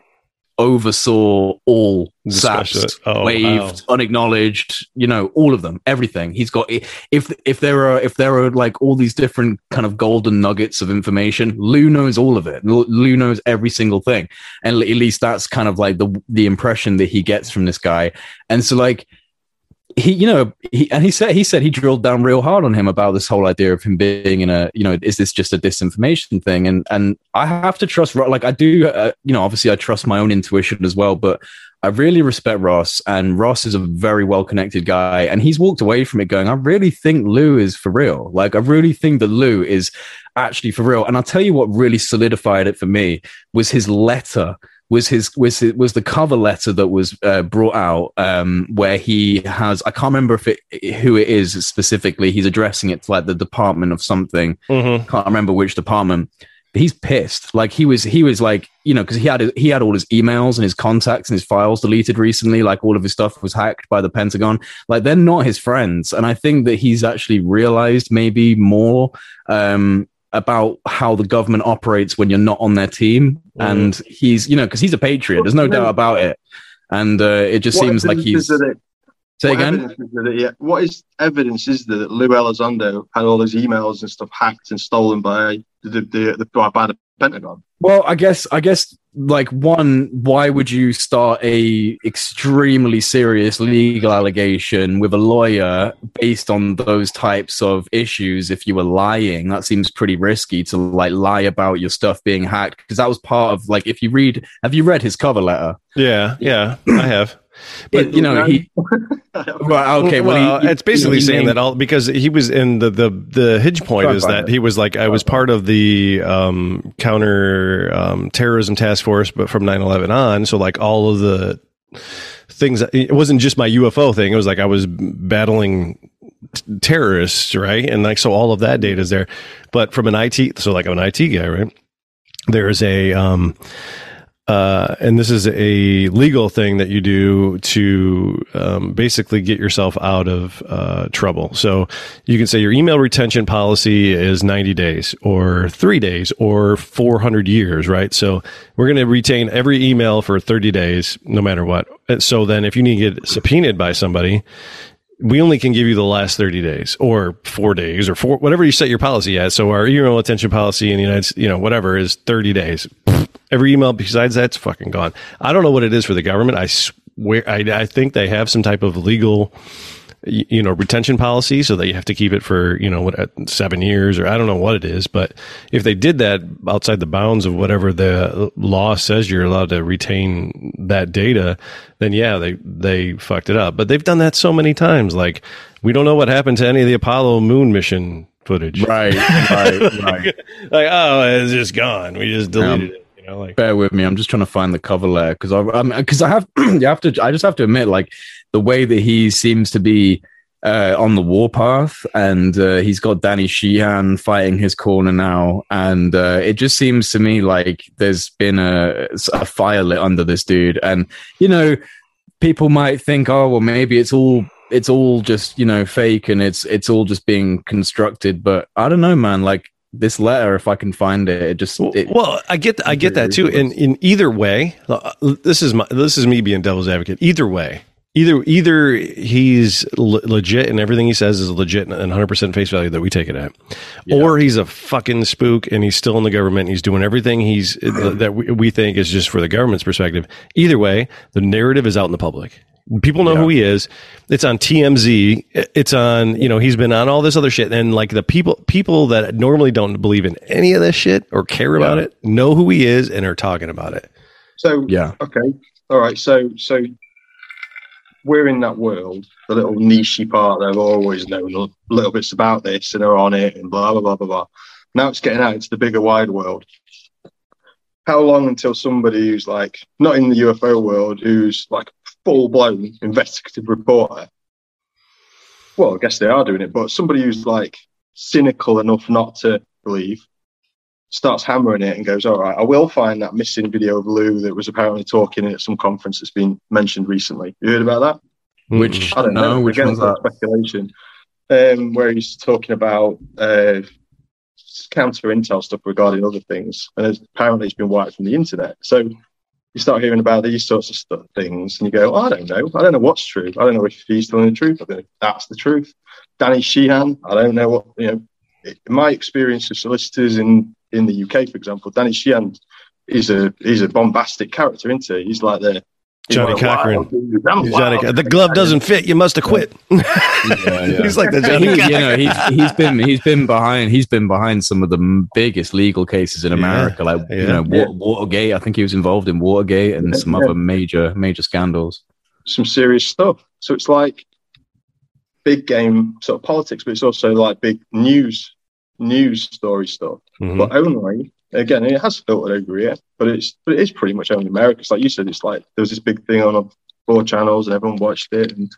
oversaw all SAPs, oh, waived, wow. unacknowledged, you know, all of them, everything. He's got if if there are if there are like all these different kind of golden nuggets of information, Lou knows all of it. Lou knows every single thing. And at least that's kind of like the the impression that he gets from this guy. And so like he, you know, he and he said he said he drilled down real hard on him about this whole idea of him being in a, you know, is this just a disinformation thing? And and I have to trust, like I do, uh, you know, obviously I trust my own intuition as well, but I really respect Ross, and Ross is a very well connected guy, and he's walked away from it going, I really think Lou is for real. Like I really think that Lou is actually for real. And I'll tell you what really solidified it for me was his letter was his was his, was the cover letter that was uh, brought out um, where he has I can't remember if it who it is specifically. He's addressing it to like the department of something. Mm-hmm. Can't remember which department. But he's pissed. Like he was he was like you know because he had he had all his emails and his contacts and his files deleted recently. Like all of his stuff was hacked by the Pentagon. Like they're not his friends, and I think that he's actually realized maybe more um, about how the government operates when you're not on their team. Mm. And he's, you know, because he's a patriot. There's no doubt about it. And uh, it just what seems like he's. It, Say again. It, yeah. What is evidence is there that Lou Elizondo had all his emails and stuff hacked and stolen by the, the, the by the Pentagon? Well, I guess I guess like one, why would you start a extremely serious legal allegation with a lawyer based on those types of issues if you were lying? That seems pretty risky to like lie about your stuff being hacked because that was part of like if you read have you read his cover letter? Yeah, yeah, I have. But you know, he well, okay. Well, he, it's basically you know, saying named, that all because he was in the the the hinge point is that he was like I was part of the um, counter um, terrorism task force, but from 9-11 on, so like all of the things. It wasn't just my UFO thing. It was like I was battling terrorists, right? And like so, all of that data is there. But from an IT, so like I'm an IT guy, right? There's a um, uh, and this is a legal thing that you do to um, basically get yourself out of uh, trouble. So you can say your email retention policy is 90 days or three days or 400 years, right? So we're going to retain every email for 30 days, no matter what. So then if you need to get subpoenaed by somebody, we only can give you the last 30 days or four days or four, whatever you set your policy at. So our email retention policy in the United States, you know, whatever is 30 days. Every email besides that's fucking gone. I don't know what it is for the government. I swear, I, I think they have some type of legal, you know, retention policy so that you have to keep it for, you know, what, uh, seven years or I don't know what it is. But if they did that outside the bounds of whatever the law says you're allowed to retain that data, then yeah, they, they fucked it up. But they've done that so many times. Like, we don't know what happened to any of the Apollo moon mission footage. Right, right, right. like, oh, it's just gone. We just deleted it. You know, like bear with me. I'm just trying to find the cover letter because I because I have you have to I just have to admit like the way that he seems to be uh, on the warpath, and uh, he's got Danny Sheehan fighting his corner now, and uh, it just seems to me like there's been a, a fire lit under this dude, and you know, people might think, oh well, maybe it's all it's all just you know fake and it's it's all just being constructed, but I don't know, man. Like this letter, if I can find it, it just it, well, I get I get that too. And in either way, uh, this is my this is me being devil's advocate. Either way, either either he's le- legit and everything he says is legit and 100 percent face value that we take it at, yeah. or he's a fucking spook and he's still in the government. and He's doing everything he's that we, we think is just for the government's perspective. Either way, the narrative is out in the public. People know yeah. who he is. It's on TMZ. It's on, you know, he's been on all this other shit. And like the people, people that normally don't believe in any of this shit or care about yeah. it know who he is and are talking about it. So, yeah. Okay. All right. So, so we're in that world, the little nichey part that I've always known little bits about this and are on it and blah, blah, blah, blah, blah. Now it's getting out into the bigger wide world how long until somebody who's like not in the UFO world, who's like full blown investigative reporter? Well, I guess they are doing it, but somebody who's like cynical enough not to believe starts hammering it and goes, All right, I will find that missing video of Lou that was apparently talking at some conference that's been mentioned recently. You heard about that? Which I don't know. Which Again, one's that? Speculation. Um, where he's talking about uh, counter intel stuff regarding other things, and apparently it's been wiped from the internet. So you start hearing about these sorts of stuff, things, and you go, oh, I don't know, I don't know what's true. I don't know if he's telling the truth. I don't know if that's the truth. Danny Sheehan, I don't know what you know. In my experience of solicitors in in the UK, for example, Danny Sheehan is a he's a bombastic character, isn't he? He's like the Johnnie Cochran. Johnny, the glove doesn't fit. You must have quit. yeah, yeah. He's like the Johnny. He, you know, he's, he's been he's been behind he's been behind some of the biggest legal cases in America, yeah, like you know Watergate. I think he was involved in Watergate and some other major major scandals. Some serious stuff. So it's like big game sort of politics, but it's also like big news news story stuff, mm-hmm. but only again, it has filtered over here, but it's but it is pretty much only America. It's like you said, it's like there was this big thing on four channels and everyone watched it, and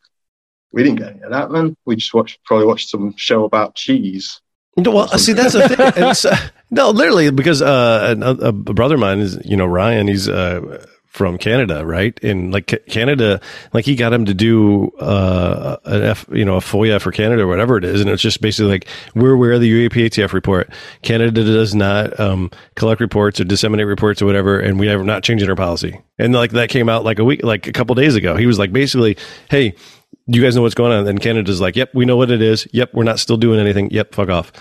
we didn't get any of that, man. We just watched probably watched some show about cheese. No well, see, that's the thing. Uh, no, literally, because uh, a, a, brother of mine is, you know, Ryan. He's uh, from Canada, right? And like Canada, like he got him to do uh, an F, you know, a FOIA for Canada or whatever it is, and it's just basically like we're aware of the UAPATF report. Canada does not um, collect reports or disseminate reports or whatever, and we are not changing our policy. And like that came out like a week, like a couple days ago. He was like basically, hey. You guys know what's going on, and Canada's like, "Yep, we know what it is. Yep, we're not still doing anything. Yep, fuck off."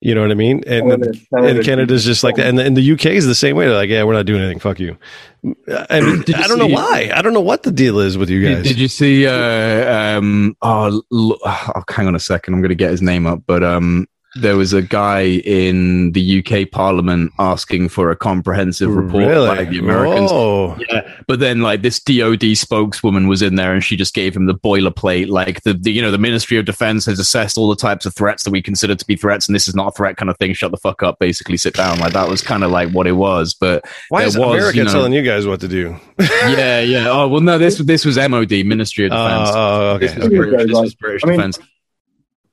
You know what I mean? And, Canada, Canada, and Canada's just like that. And, and the UK is the same way. They're like, yeah, we're not doing anything. Fuck you. And I don't see, know why. I don't know what the deal is with you guys. Did, did you see, uh, um, oh, oh, hang on a second. I'm going to get his name up. But um, there was a guy in the UK Parliament asking for a comprehensive report really? by the Americans. Whoa. Yeah, but then like this DoD spokeswoman was in there, and she just gave him the boilerplate, like the, the you know the Ministry of Defense has assessed all the types of threats that we consider to be threats, and this is not a threat kind of thing. Shut the fuck up, basically, sit down. Like that was kind of like what it was. But why is was, America you know, telling you guys what to do? yeah, yeah. Oh well, no, this this was MOD, Ministry of oh, Defense. Oh, oh okay. This was British, this was British I mean, Defense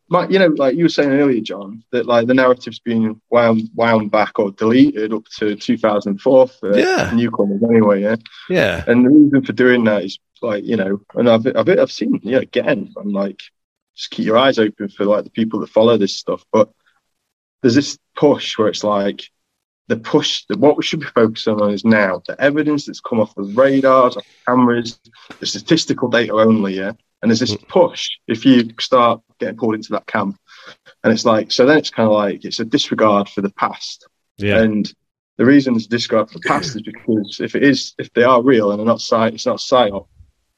my, you know, like you were saying earlier, John, that like the narrative's been wound wound back or deleted up to 2004 for Yeah. newcomers anyway. Yeah, Yeah. and the reason for doing that is like you know, and I've I've, I've seen yeah again. I'm like, just keep your eyes open for like the people that follow this stuff. But there's this push where it's like the push that what we should be focusing on is now the evidence that's come off the radars, off cameras, the statistical data only. Yeah, and there's this push if you start getting pulled into that camp, and it's like so then it's kind of like it's a disregard for the past. Yeah. And the reason it's disregard for the past is because if it is, if they are real and they're not sci, it's not psyop.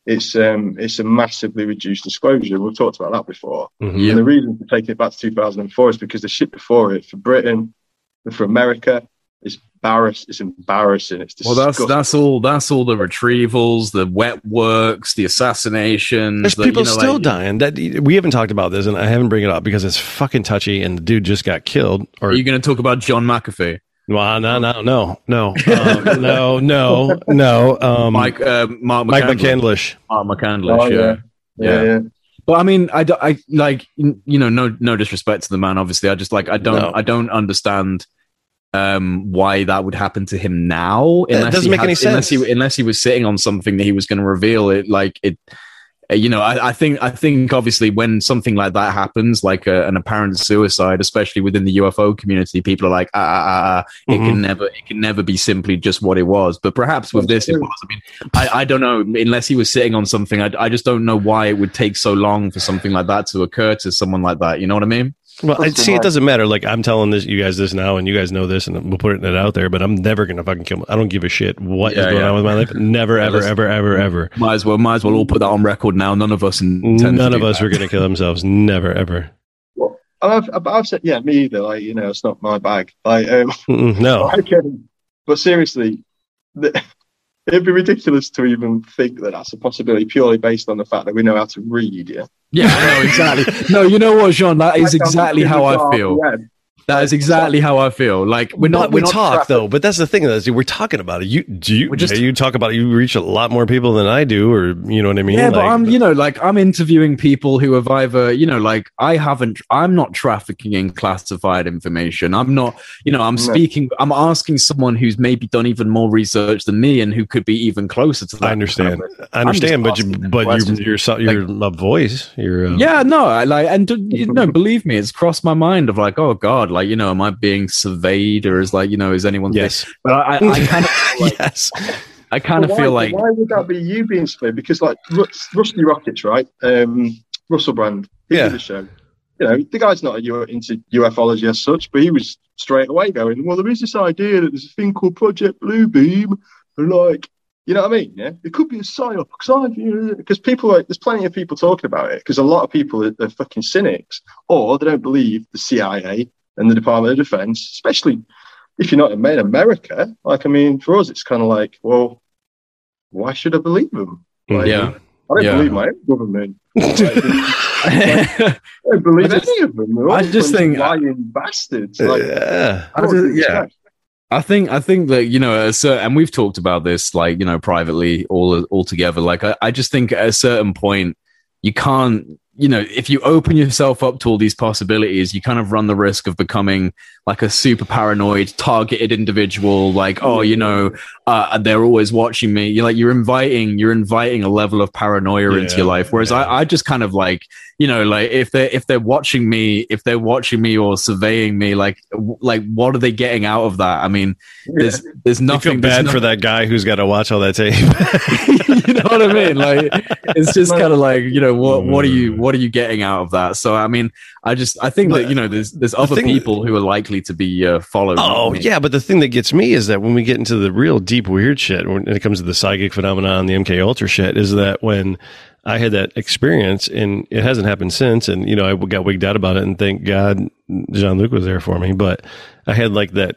It's um, it's a massively reduced disclosure. We've talked about that before. Mhm. Yeah. And the reason for taking it back to 2004 is because the shit before it for Britain and for America is embarrass. It's embarrassing. It's Well, that's that's all. That's all the retrievals, the wet works, the assassinations. There's the, people you know, still like- dying. That we haven't talked about this, and I haven't bring it up because it's fucking touchy, and the dude just got killed. Or Are you going to talk about John McAfee, well, no, no, no, no, um, no, no, no. Um, Mike, uh, Mark Mike McCandlish? McCandlish. Mark McCandlish, Oh, yeah. yeah. yeah, yeah. But I mean, I, don't- I like you know, no, no disrespect to the man. Obviously, I just like I don't, No. I don't understand um why that would happen to him now. It doesn't make any sense. Unless he, unless he was sitting on something that he was going to reveal it, like it. uh, You know, I, I think I think obviously when something like that happens, like a, an apparent suicide, especially within the UFO community, people are like, ah, ah, ah, ah, it Mhm. can never, it can never be simply just what it was. But perhaps with That's this, it was. I mean, I, I don't know. Unless he was sitting on something, I, I just don't know why it would take so long for something like that to occur to someone like that. You know what I mean? Well, I see. It doesn't matter. Like I'm telling this, you guys this now, and you guys know this, and we'll put it out there. But I'm never gonna fucking kill. I don't give a shit what is Yeah, going yeah. on with my life. Never, ever, ever, ever, ever. Might as well, might as well all put that on record now. None of us intend None of us that. were gonna kill themselves. Never, ever. And I've, I've, I've said, yeah, me either. Like, you know, it's not my bag. Like, um, no. like, um, but seriously, the, it'd be ridiculous to even think that that's a possibility purely based on the fact that we know how to read. Yeah, Yeah, know exactly. No, you know what, Jean? That is exactly how I feel. web. That is exactly how I feel. Like we're not. But we we're not talk though. But that's the thing. Is we're talking about it. You do you We're just- you talk about it. You reach a lot more people than I do, or you know what I mean? Yeah, but I'm, you know, like I'm interviewing people who have either, you know, like I haven't, I'm not trafficking in classified information. I'm not, you know, I'm speaking, I'm asking someone who's maybe done even more research than me and who could be even closer to that. I understand. I understand. But you, but questions. you're, you're, so- you're a voice. You're uh, Yeah, no, I like, and you know, believe me, it's crossed my mind of like, oh God, like, you know, am I being surveyed or is like, you know, is anyone? Yes. But I, I, I kind of, yes. I kind of why- feel like, why would that be you being split? Because like Rus- Rusty Rockets, right? Um, Russell Brand, he Yeah. did the show. You know, the guy's not a U- into ufology as such, but he was straight away going, "Well, there is this idea that there's a thing called Project Bluebeam, and like, you know what I mean? Yeah, it could be a psyop because people like there's plenty of people talking about it because a lot of people are, are fucking cynics or they don't believe the CIA and the Department of Defense, especially if you're not in America. Like, I mean, for us, it's kind of like, well, why should I believe them? Mm, like, yeah. I don't Yeah. believe my own government. Like, I don't believe I just- any of them. I just a bunch of think- lying bastards. Like, yeah. I just- yeah. I think I think that you know, cer- and we've talked about this like you know privately all all together. Like I, I just think at a certain point you can't you know if you open yourself up to all these possibilities, you kind of run the risk of becoming like a super paranoid, targeted individual. Like oh, you know, uh, they're always watching me. You're like you're inviting you're inviting a level of paranoia into your life. Whereas yeah. I, I just kind of like you know like if they're if they're watching me if they're watching me or surveying me like w- like what are they getting out of that? I mean there's there's You nothing feel bad no- for that guy who's got to watch all that tape. you know what i mean? Like it's just kind of like you know what what are you what are you getting out of that? So i mean i just i think that you know there's there's other thing- people who are likely to be uh, followed Oh me. yeah, but the thing that gets me is that when we get into the real deep weird shit, when it comes to the psychic phenomenon, the MK Ultra shit, is that when I had that experience, and it hasn't happened since, and you know I got wigged out about it, and thank God Jean Luc was there for me, but I had like that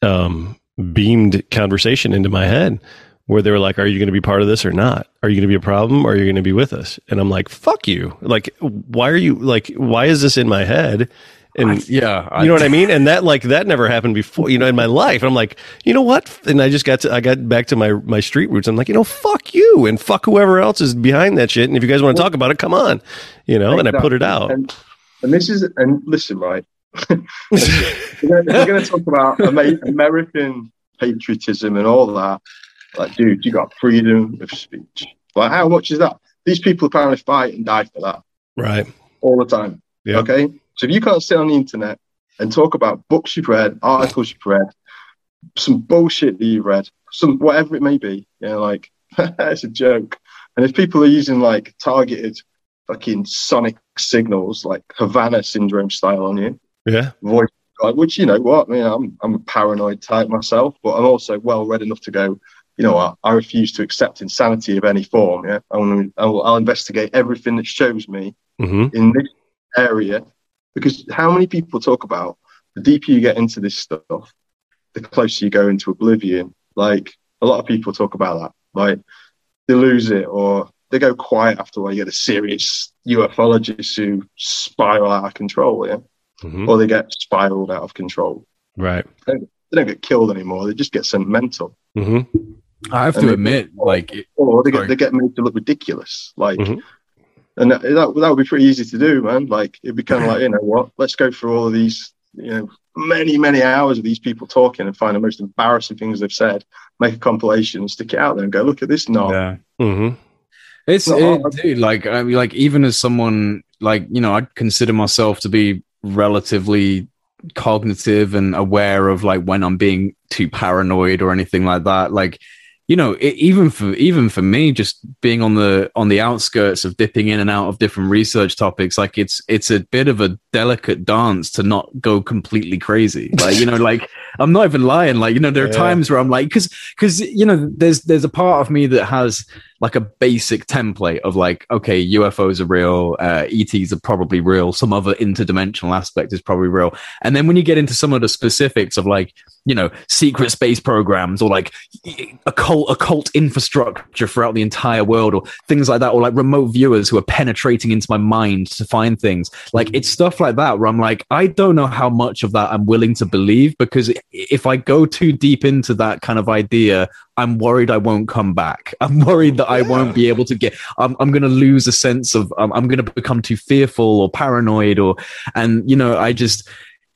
um, beamed conversation into my head where they were like, "Are you going to be part of this or not? Are you going to be a problem or are you going to be with us?" And I'm like, "Fuck you! Like, why are you like? Why is this in my head?" And I- yeah I- you know what I mean? And that like that never happened before, you know, in my life. I'm like, you know what? And I just got to I got back to my my street roots. I'm like, you know, fuck you and fuck whoever else is behind that shit. And if you guys want to talk about it, come on. You know, and I put it out. And and this is and listen, right? we're going to talk about American patriotism and all that. Like, dude, you got freedom of speech. Like, how much is that? These people apparently fight and die for that. Right. All the time. Yep. Okay. So if you can't sit on the internet and talk about books you've read, articles you've read, some bullshit that you've read, some whatever it may be, you know, like it's a joke. And if people are using like targeted fucking sonic signals, like Havana syndrome style on you, Yeah. voice, which you know what, I mean, I'm I'm a paranoid type myself, but I'm also well read enough to go. You know what? I refuse to accept insanity of any form. Yeah, I'm, I'll, I'll investigate everything that shows me hmm in this area because how many people talk about the deeper you get into this stuff, the closer you go into oblivion. Like a lot of people talk about that. Like they lose it or they go quiet after a while. You get the serious ufologists who spiral out of control, yeah, hmm or they get spiraled out of control. Right. They don't get killed anymore. They just get sent mental, hmm I have And to they- admit, like, it- or they Sorry. get they get made to look ridiculous. Like, Mhm. And that, that that would be pretty easy to do, man. Like, it'd be kind of like you know what? Let's go through all of these, you know, many many hours of these people talking and find the most embarrassing things they've said, make a compilation, and stick it out there, and go look at this knob. yeah. hmm It's No, it, dude, like I mean, like even as someone like you know, I'd consider myself to be relatively cognitive and aware of like when I'm being too paranoid or anything like that. Like, you know, it, even for even for me, just being on the on the outskirts of dipping in and out of different research topics, like it's it's a bit of a delicate dance to not go completely crazy. Like, you know, like I'm not even lying. Like, you know, there are Yeah. times where I'm like, because because you know, there's there's a part of me that has like a basic template of like, okay, UFOs are real, uh, ETs are probably real, some other interdimensional aspect is probably real. And then when you get into some of the specifics of like, you know, secret space programs or like occult occult infrastructure throughout the entire world or things like that, or like remote viewers who are penetrating into my mind to find things. Like it's stuff like that where I'm like, I don't know how much of that I'm willing to believe because if I go too deep into that kind of idea, I'm worried I won't come back. I'm worried that I won't be able to get. I'm, I'm going to lose a sense of. I'm going to become too fearful or paranoid, or and you know, I just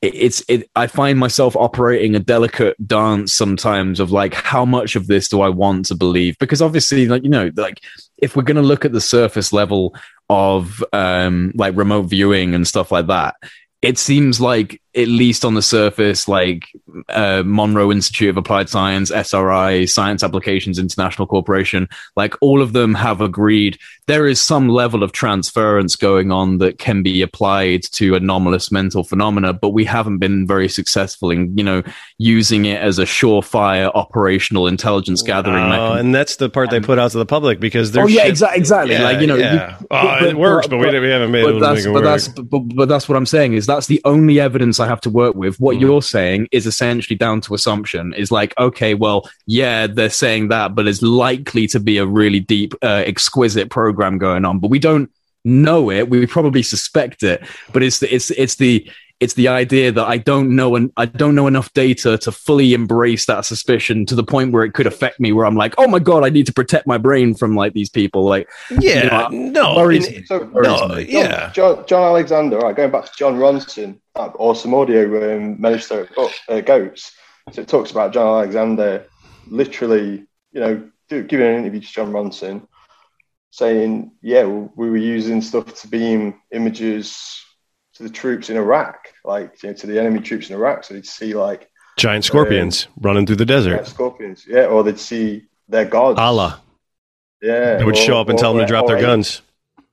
it's it. I find myself operating a delicate dance sometimes of like, how much of this do I want to believe? Because obviously, like you know, like if we're going to look at the surface level of um like remote viewing and stuff like that it seems like at least on the surface like uh, monroe institute of applied science sri science applications international corporation like all of them have agreed there is some level of transference going on that can be applied to anomalous mental phenomena but we haven't been very successful in you know using it as a surefire operational intelligence gathering Oh, mechanism. and that's the part they put out to the public because they're oh yeah exactly exactly like you know you- oh, but- it works, but, we, but- we haven't been but to that's it but work. that's but, but that's what I'm saying is that's the only evidence I have to work with. What Mhm. you're saying is essentially down to assumption. Is like okay, well, yeah, they're saying that, but it's likely to be a really deep, uh, exquisite program going on, but we don't know it. We probably suspect it, but it's the it's it's the it's the idea that I don't know and I don't know enough data to fully embrace that suspicion to the point where it could affect me. Where I'm like, oh my god, I need to protect my brain from like these people. Like, yeah, you no, worries and- me. So, no, me. yeah, John, John Alexander, right, going back to Jon Ronson, that awesome audio um, Minister uh, Goats. So it talks about John Alexander literally, you know, do, giving an interview to Jon Ronson, saying, yeah, we were using stuff to beam images to the troops in Iraq, like you know, to the enemy troops in Iraq. So they'd see like giant scorpions running through the desert. scorpions, yeah, or they'd see their gods. Allah, Yeah. they would or- show up and tell them to drop their guns.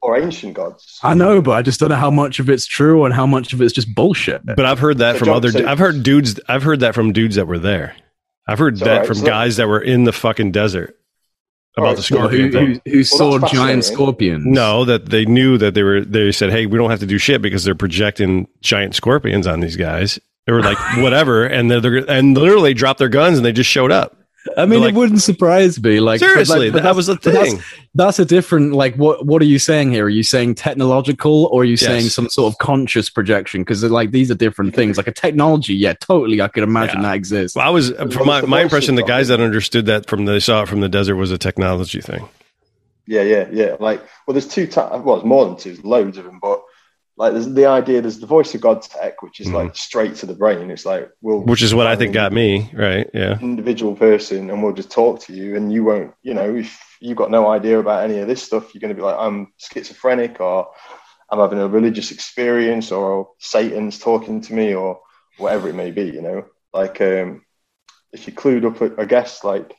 Or ancient gods. I know, but I just don't know how much of it's true and how much of it's just bullshit. But I've heard that So from John- other. so- I've heard dudes. I've heard that from dudes that were there. I've heard So, that right, from so- guys that were in the fucking desert about Alright, the so Well, scorpion who, thing. who, who saw giant fascinating. scorpions? No, that they knew that they were. They said, "Hey, we don't have to do shit because they're projecting giant scorpions on these guys." They were like, "Whatever," and they're, they're and literally dropped their guns and they just showed up. I mean, Like- it wouldn't surprise me. Like Seriously, but like, but that was the that's- but that's- thing. That's, a different. Like, what what are you saying here? Are you saying technological, or are you Yes. saying some sort of conscious projection? Because like these are different things. Like a technology, yeah, totally. I could imagine Yeah. that exists. Well, I was uh, from my, my impression. The guys that understood that from they saw it from the desert was a technology thing. Yeah, yeah, yeah. Like, well, there's two. Ty- well, it's more than two. There's loads of them, but like there's the idea there's the voice of God tech, which is Mhm. like straight to the brain. It's like we'll Which is what I think got me right. Yeah. individual person and we'll just talk to you and you won't you know if you've got no idea about any of this stuff you're going to be like i'm schizophrenic or i'm having a religious experience or satan's talking to me or whatever it may be you know like um if you're clued up i guess like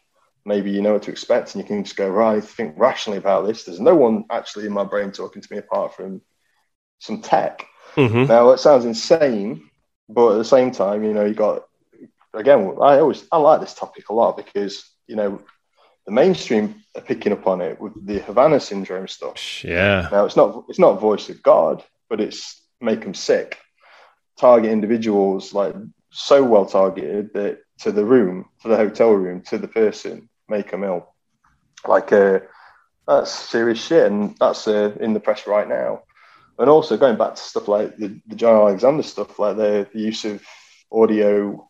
maybe you know what to expect and you can just go right think rationally about this there's no one actually in my brain talking to me apart from some tech hmm now it sounds insane, but at the same time, you know, you got again. I always I like this topic a lot because you know the mainstream are picking up on it with the Havana syndrome stuff. Yeah. Now it's not it's not voice of God, but it's make them sick. Target individuals like so well targeted that to the room, to the hotel room, to the person, make them ill. Like uh, that's serious shit, and that's uh, in the press right now. And also going back to stuff like the, the John Alexander stuff, like the, the use of audio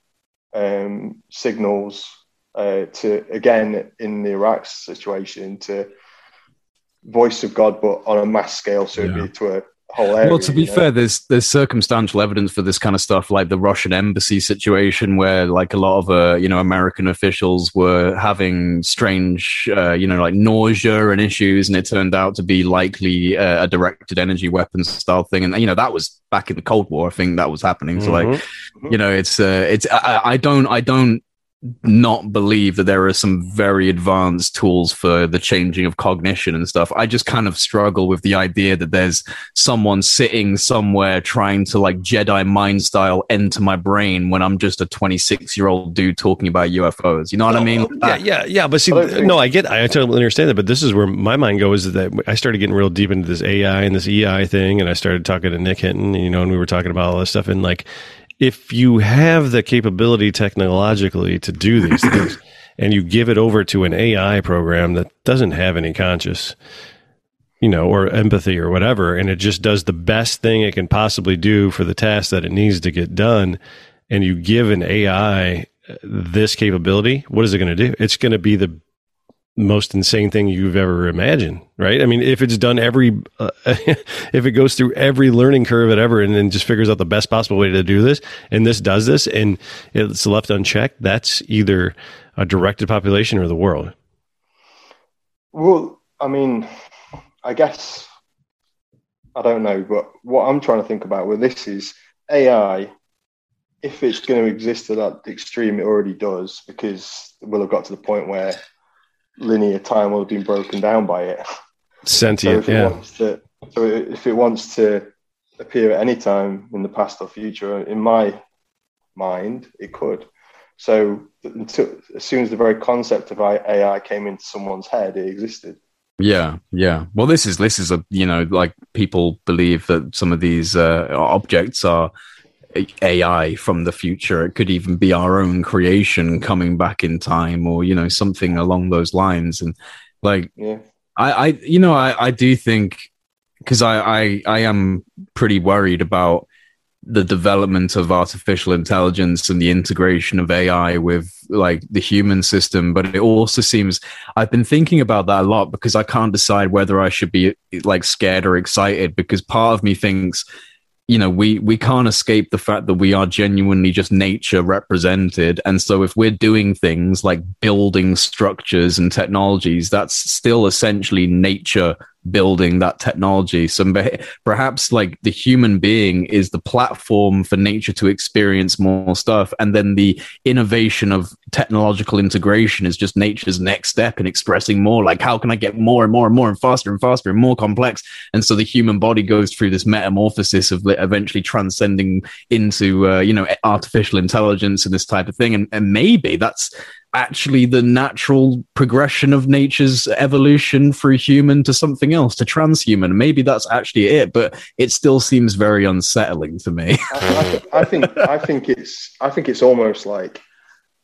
um, signals uh, to again in the Iraq situation to voice of God, but on a mass scale, so it'd be to a whole area. well, to be you know? fair, there's there's circumstantial evidence for this kind of stuff, like the Russian embassy situation, where like a lot of uh, you know American officials were having strange, uh, you know, like nausea and issues, and it turned out to be likely uh, a directed energy weapons style thing, and you know that was back in the Cold War. I think that was happening. So like, Mhm. you know, it's uh, it's I, I don't I don't not believe that there are some very advanced tools for the changing of cognition and stuff. I just kind of struggle with the idea that there's someone sitting somewhere trying to like Jedi mind style enter my brain when I'm just a 26 year old dude talking about UFOs. You know what I oh, mean? Yeah, yeah, yeah. But see, I no, I get, I totally understand that. But this is where my mind goes is that I started getting real deep into this AI and this EI thing, and I started talking to Nick Hinton, you know, and we were talking about all this stuff. And like, if you have the capability technologically to do these things, and you give it over to an AI program that doesn't have any conscious, you know, or empathy or whatever, and it just does the best thing it can possibly do for the task that it needs to get done, and you give an AI uh, this capability, what is it going to do? It's going to be the most insane thing you've ever imagined, right? I mean, if it's done every, uh, if it goes through every learning curve it ever and then just figures out the best possible way to do this, and this does this, and it's left unchecked, that's either a directed population or the world. Well, I mean, I guess I don't know, but what I'm trying to think about with this is AI. If it's going to exist to that extreme, it already does because we'll have got to the point where linear time will have been broken down by it. So Sentient, if it yeah. wants to, so if it wants to appear at any time in the past or future, in my mind, it could. So until, as soon as the very concept of AI came into someone's head, it existed. Yeah, yeah. Well, this is this is a you know like people believe that some of these uh, objects are AI from the future. It could even be our own creation coming back in time, or you know something along those lines. And like Yeah. I, I you know I, I do think because I, I I am pretty worried about the development of artificial intelligence and the integration of AI with like the human system. But it also seems I've been thinking about that a lot because I can't decide whether I should be like scared or excited because part of me thinks you know we we can't escape the fact that we are genuinely just nature represented. And so if we're doing things like building structures and technologies that's still essentially nature building that technology. So be- perhaps like the human being is the platform for nature to experience more stuff and then the innovation of technological integration is just nature's next step in expressing more. Like how can i get more and more and more and faster and faster and more complex? And so the human body goes through this metamorphosis of eventually transcending into uh, you know artificial intelligence and this type of thing. And, and maybe that's actually the natural progression of nature's evolution through human to something else to transhuman. Maybe that's actually it but it still seems very unsettling to me. I, I, I think I think it's I think it's almost like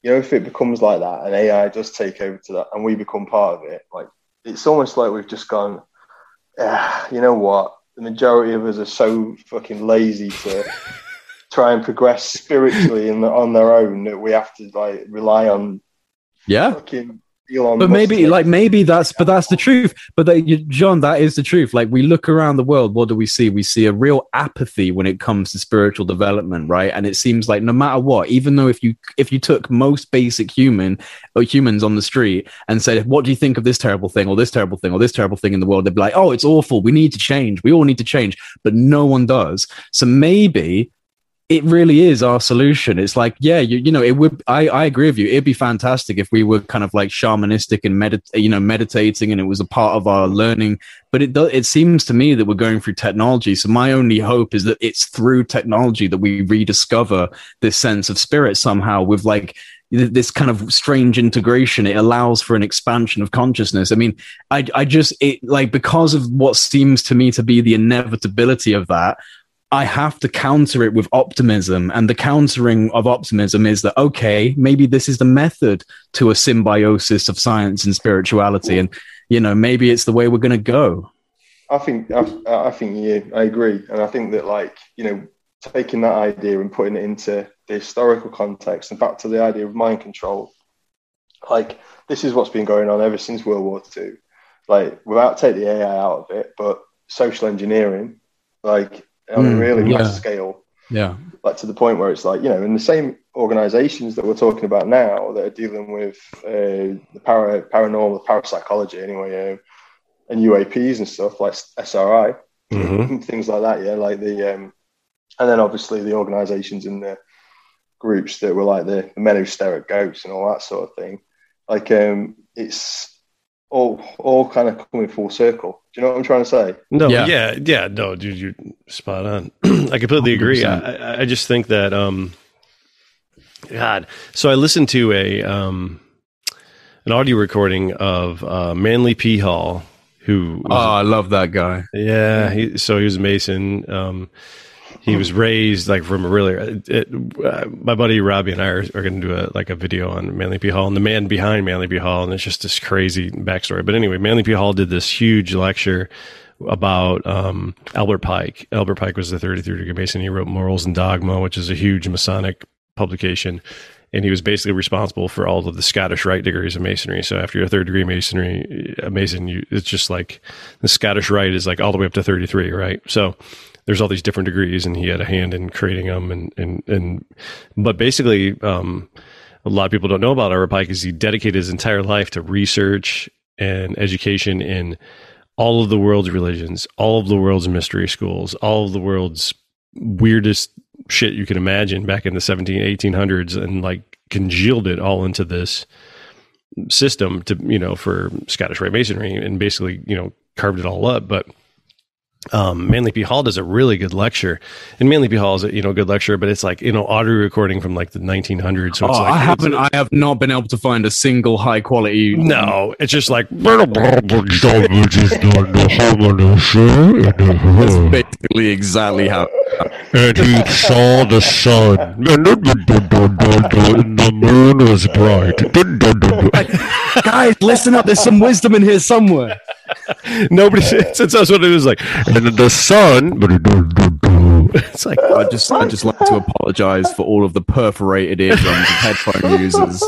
you know if it becomes like that and AI does take over to that and we become part of it like it's almost like we've just gone ah, you know what? The majority of us are so fucking lazy to try and progress spiritually in the, on their own that we have to like rely on yeah. Fucking Elon but Musk. maybe like maybe that's but that's the truth. But that, you- john that is the truth. Like we look around the world what do we see? We see a real apathy when it comes to spiritual development right? And it seems like no matter what even though if you if you took most basic human or humans on the street and said what do you think of this terrible thing or this terrible thing or this terrible thing in the world? they'd be like oh it's awful. We need to change. We all need to change. But no one does. So maybe it really is our solution. It's like, yeah, you, you know, it would. I, I agree with you. It'd be fantastic if we were kind of like shamanistic and medit, you know, meditating, and it was a part of our learning. But it does. It seems to me that we're going through technology. So my only hope is that it's through technology that we rediscover this sense of spirit somehow. With like this kind of strange integration, it allows for an expansion of consciousness. I mean, I, I just it like because of what seems to me to be the inevitability of that. I have to counter it with optimism. And the countering of optimism is that, okay, maybe this is the method to a symbiosis of science and spirituality. And, you know, maybe it's the way we're going to go. I think I, I think yeah, I agree, and I think that like you know taking that idea and putting it into the historical context and back to the idea of mind control, like this is what's been going on ever since World War II. Like without take the AI out of it, but social engineering, like on a Mm, really yeah. mass scale, Yeah. like to the point where it's like you know in the same organizations that we're talking about now that are dealing with uh, the para paranormal parapsychology anyway um, and UAPs and stuff like SRI Mhm. things like that yeah like the um, and then obviously the organizations and the groups that were like the, the men who stare at goats and all that sort of thing like um it's all all kind of coming full circle do you know what I'm trying to say No, Yeah. yeah. yeah, no, dude, you're spot on. I completely agree. I, I- I just think that, um, God. So I listened to a um, an audio recording of uh, Manly P. Hall, who, Oh, I love that guy. yeah, he, so he was a Mason. Um, he was raised like from a really. It, it, uh, my buddy Robbie and I are, are going to do a like a video on Manly P. Hall and the man behind Manly P. Hall, and it's just this crazy backstory. But anyway, Manly P. Hall did this huge lecture about um, Albert Pike. Albert Pike was the 33 degree Mason. He wrote Morals and Dogma, which is a huge Masonic publication. And he was basically responsible for all of the Scottish Rite degrees of Masonry. So after you're a third degree Masonry, a Mason, you, it's just like the Scottish Rite is like all the way up to 33, right? So there's all these different degrees, and he had a hand in creating them. And and and but basically, um, a lot of people don't know about Pike is he dedicated his entire life to research and education in all of the world's religions, all of the world's mystery schools, all of the world's weirdest shit you can imagine back in the 17 1800s and like congealed it all into this system to you know for Scottish Rite Masonry and basically you know carved it all up but um, Manly P. Hall does a really good lecture, and Manly P. Hall is a you know good lecture, but it's like you know audio recording from like the 1900s. So Oh, it's like I haven't. I have not been able to find a single high quality. no, it's just like That's basically exactly how. and he saw the sun, and the moon was bright. Guys, listen up. There's some wisdom in here somewhere. Nobody. Uh, it's that's what it was like. And the sun, It's like I just, I just like to apologize for all of the perforated eardrums of headphone users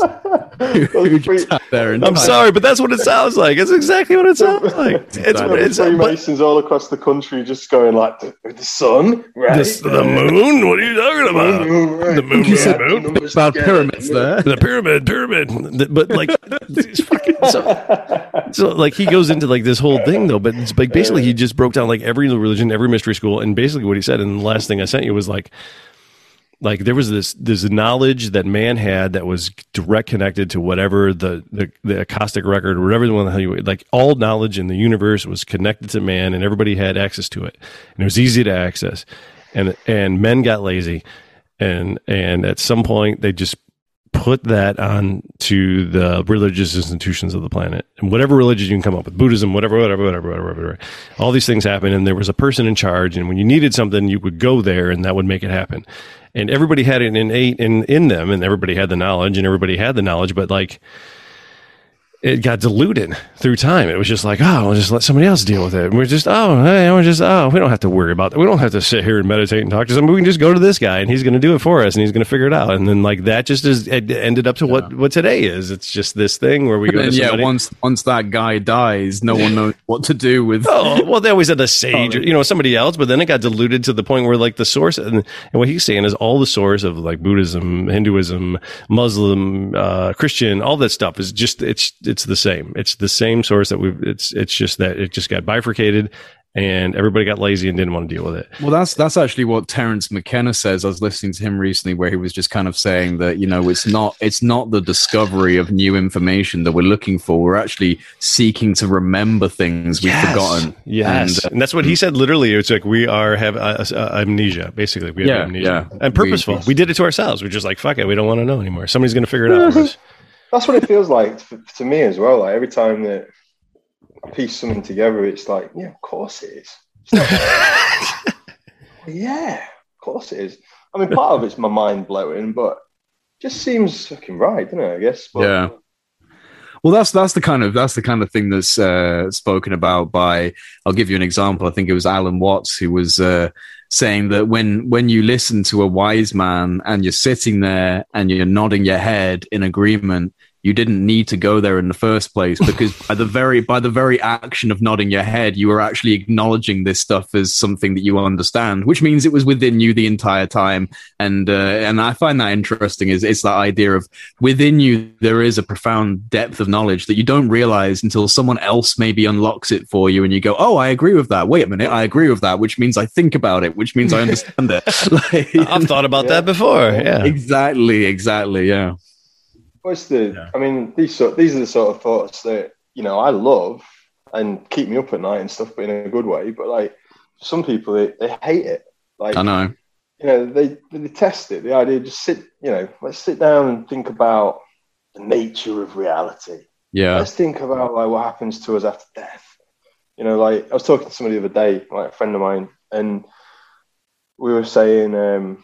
who, who just sat there and. I'm sorry, but that's what it sounds like. It's exactly what it sounds like. It's, Exactly. it's, Freemasons all across the country just going like the, the sun right this, the moon. What are you talking about? The moon, You said moon, moon. Numbers about pyramids there. the pyramid, pyramid. But like, fucking, so, so like he goes into like this whole thing though. But it's like basically he just broke down like every religion, every mystery school, and basically what he said. And the last thing I sent you was like, like there was this this knowledge that man had that was direct connected to whatever the the, the akashic record, or whatever the one the hell you like all knowledge in the universe was connected to man, and everybody had access to it, and it was easy to access, and and men got lazy, and and at some point they just put that on to the religious institutions of the planet and whatever religion you can come up with buddhism whatever whatever whatever whatever, whatever. all these things happen and there was a person in charge and when you needed something you would go there and that would make it happen and everybody had it innate in in them and everybody had the knowledge and everybody had the knowledge but like it got diluted through time. It was just like, oh, we'll just let somebody else deal with it. And we're just, oh, hey, we're just, oh, we don't have to worry about that. We don't have to sit here and meditate and talk to somebody. We can just go to this guy and he's going to do it for us and he's going to figure it out. And then like that just is it ended up to what what today is. It's just this thing where we go yeah, once once that guy dies, no one knows what to do with. Oh well, they always had a sage, or, you know, somebody else, but then it got diluted to the point where like the source, and, and what he's saying is all the source of like Buddhism, Hinduism, Muslim, uh, Christian, all that stuff is just it's it's the same. It's the same source that we've. It's it's just that it just got bifurcated, and everybody got lazy and didn't want to deal with it. Well, that's that's actually what Terence McKenna says. I was listening to him recently, where he was just kind of saying that you know it's not it's not the discovery of new information that we're looking for. We're actually seeking to remember things we've forgotten. Yes, And, and, that's what he said. Literally, it's like we are have uh, uh, amnesia. Basically, we have Yeah, amnesia, yeah. and purposeful. We- We, did it to ourselves. We're just like, fuck it, we don't want to know anymore. Somebody's going to figure it out for us. That's what it feels like to, to me as well. Like every time that I piece something together, it's like, yeah, of course it is. Not- yeah, of course it is. I mean, part of it's my mind blowing, but it just seems fucking right, doesn't it? I guess. But, Yeah. Well, that's that's the kind of that's the kind of thing that's uh, spoken about by. I'll give you an example. I think it was Alan Watts who was uh, saying that when when you listen to a wise man and you're sitting there and you're nodding your head in agreement, you didn't need to go there in the first place because by the very by the very action of nodding your head, you were actually acknowledging this stuff as something that you understand, which means it was within you the entire time. And uh, and I find that interesting. Is it's that idea of within you there is a profound depth of knowledge that you don't realize until someone else maybe unlocks it for you, and you go, "Oh, I agree with that. Wait a minute, I agree with that," which means I think about it, which means I understand it. Like, I've thought about Yeah. that before. Yeah. exactly, exactly, yeah. What's the? Yeah. I mean, these sort these are the sort of thoughts that you know I love and keep me up at night and stuff, but in a good way. But like some people, they, they hate it. Like I know. you know, they they detest it. The idea, just sit, you know, let's sit down and think about the nature of reality. Yeah, Let's think about like what happens to us after death. You know, like I was talking to somebody the other day, like a friend of mine, and we were saying, um,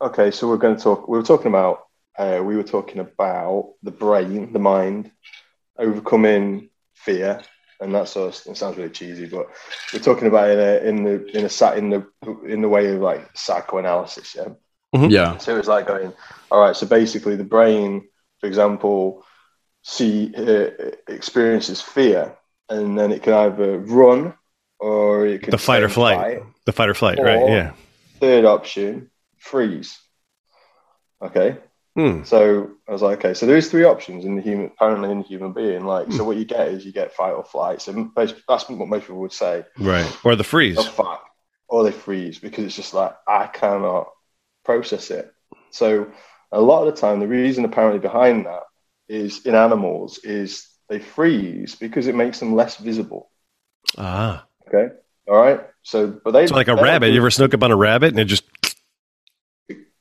okay, so we're going to talk. We were talking about, uh, we were talking about the brain, the mind, overcoming fear, and that sort of. It sounds really cheesy, but we're talking about it in a in the in a sat in the in the way of like psychoanalysis. Yeah. yeah, So it's like going, all right. So basically, the brain, for example, see uh, experiences fear, and then it can either run or it can The fight or stay flight. The fight or flight, right? Yeah. Third option, freeze. Okay. Hmm. So I was like, okay, so there's three options in the human, apparently in the human being. Like, so what you get is you get fight or flight. So that's what most people would say. Right. Or the freeze. Or fight, or they freeze because it's just like I cannot process it. So a lot of the time, the reason apparently behind that is in animals is they freeze because it makes them less visible. Ah. Okay, all right. So, but they So like a rabbit. You ever snuck up on a rabbit and it just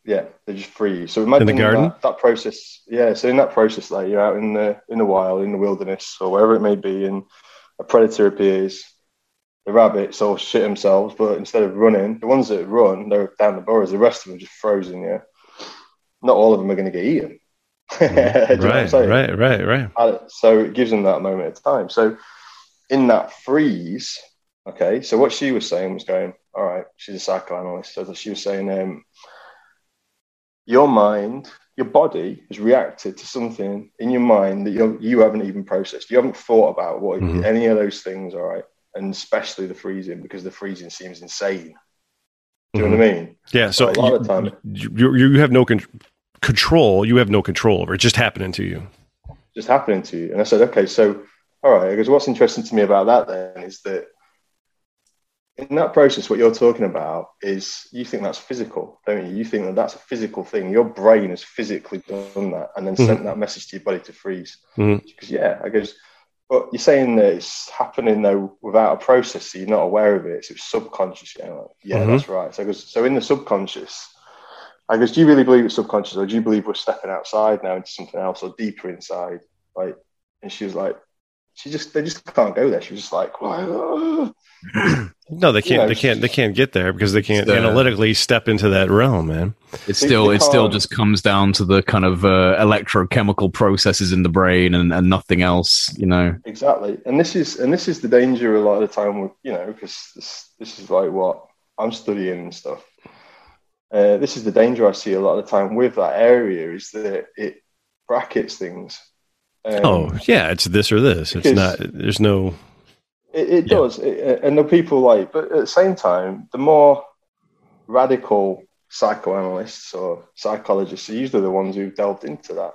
yeah, they just freeze. So imagine In the garden? That, that process. Yeah, so in that process, like you're out in the in the wild, in the wilderness, or wherever it may be, and a predator appears. The rabbits all shit themselves, but instead of running, the ones that run, they're down the burrows. The rest of them are just frozen. Yeah, not all of them are going to get eaten. Do you know what I'm right, right, right, right. So it gives them that moment of time. So in that freeze, okay. So what she was saying was going, all right. She's a psychoanalyst, so she was saying, um, your mind, your body has reacted to something in your mind that you you haven't even processed. You haven't thought about what Mhm. any of those things, all right, and especially the freezing because the freezing seems insane. Do you know what I mean? Yeah. So A lot you, of time- you, you, you have no con- control. You have no control over it. Just happening to you. just happening to you. And I said, okay, so all right, because what's interesting to me about that then is that in that process, what you're talking about is you think that's physical, don't you? You think that that's a physical thing. Your brain has physically done that and then sent that message to your body to freeze. Mhm. Because yeah, I guess. But you're saying that it's happening though without a process, so you're not aware of it. So it's subconscious. Yeah, like, yeah, Mhm. that's right. So, 'cause- so in the subconscious, I guess, do you really believe it's subconscious, or do you believe we're stepping outside now into something else, or deeper inside? Like, and she was like, she just they just can't go there. She was just like, "Whoa." No, they can't. Yeah, they can't. They can't get there because they can't So- analytically step into that realm, man. It's still. It still just comes down to the kind of uh, electrochemical processes in the brain and, and nothing else, you know. Exactly, and this is and this is the danger a lot of the time with you know because this this is like what I'm studying and stuff. Uh, this is the danger I see a lot of the time with that area is that it brackets things. Um, oh, yeah, it's this or this. It's not. There's no. It, it Yeah. does, It- and the people like, but at the same time, the more radical psychoanalysts or psychologists are usually the ones who've delved into that.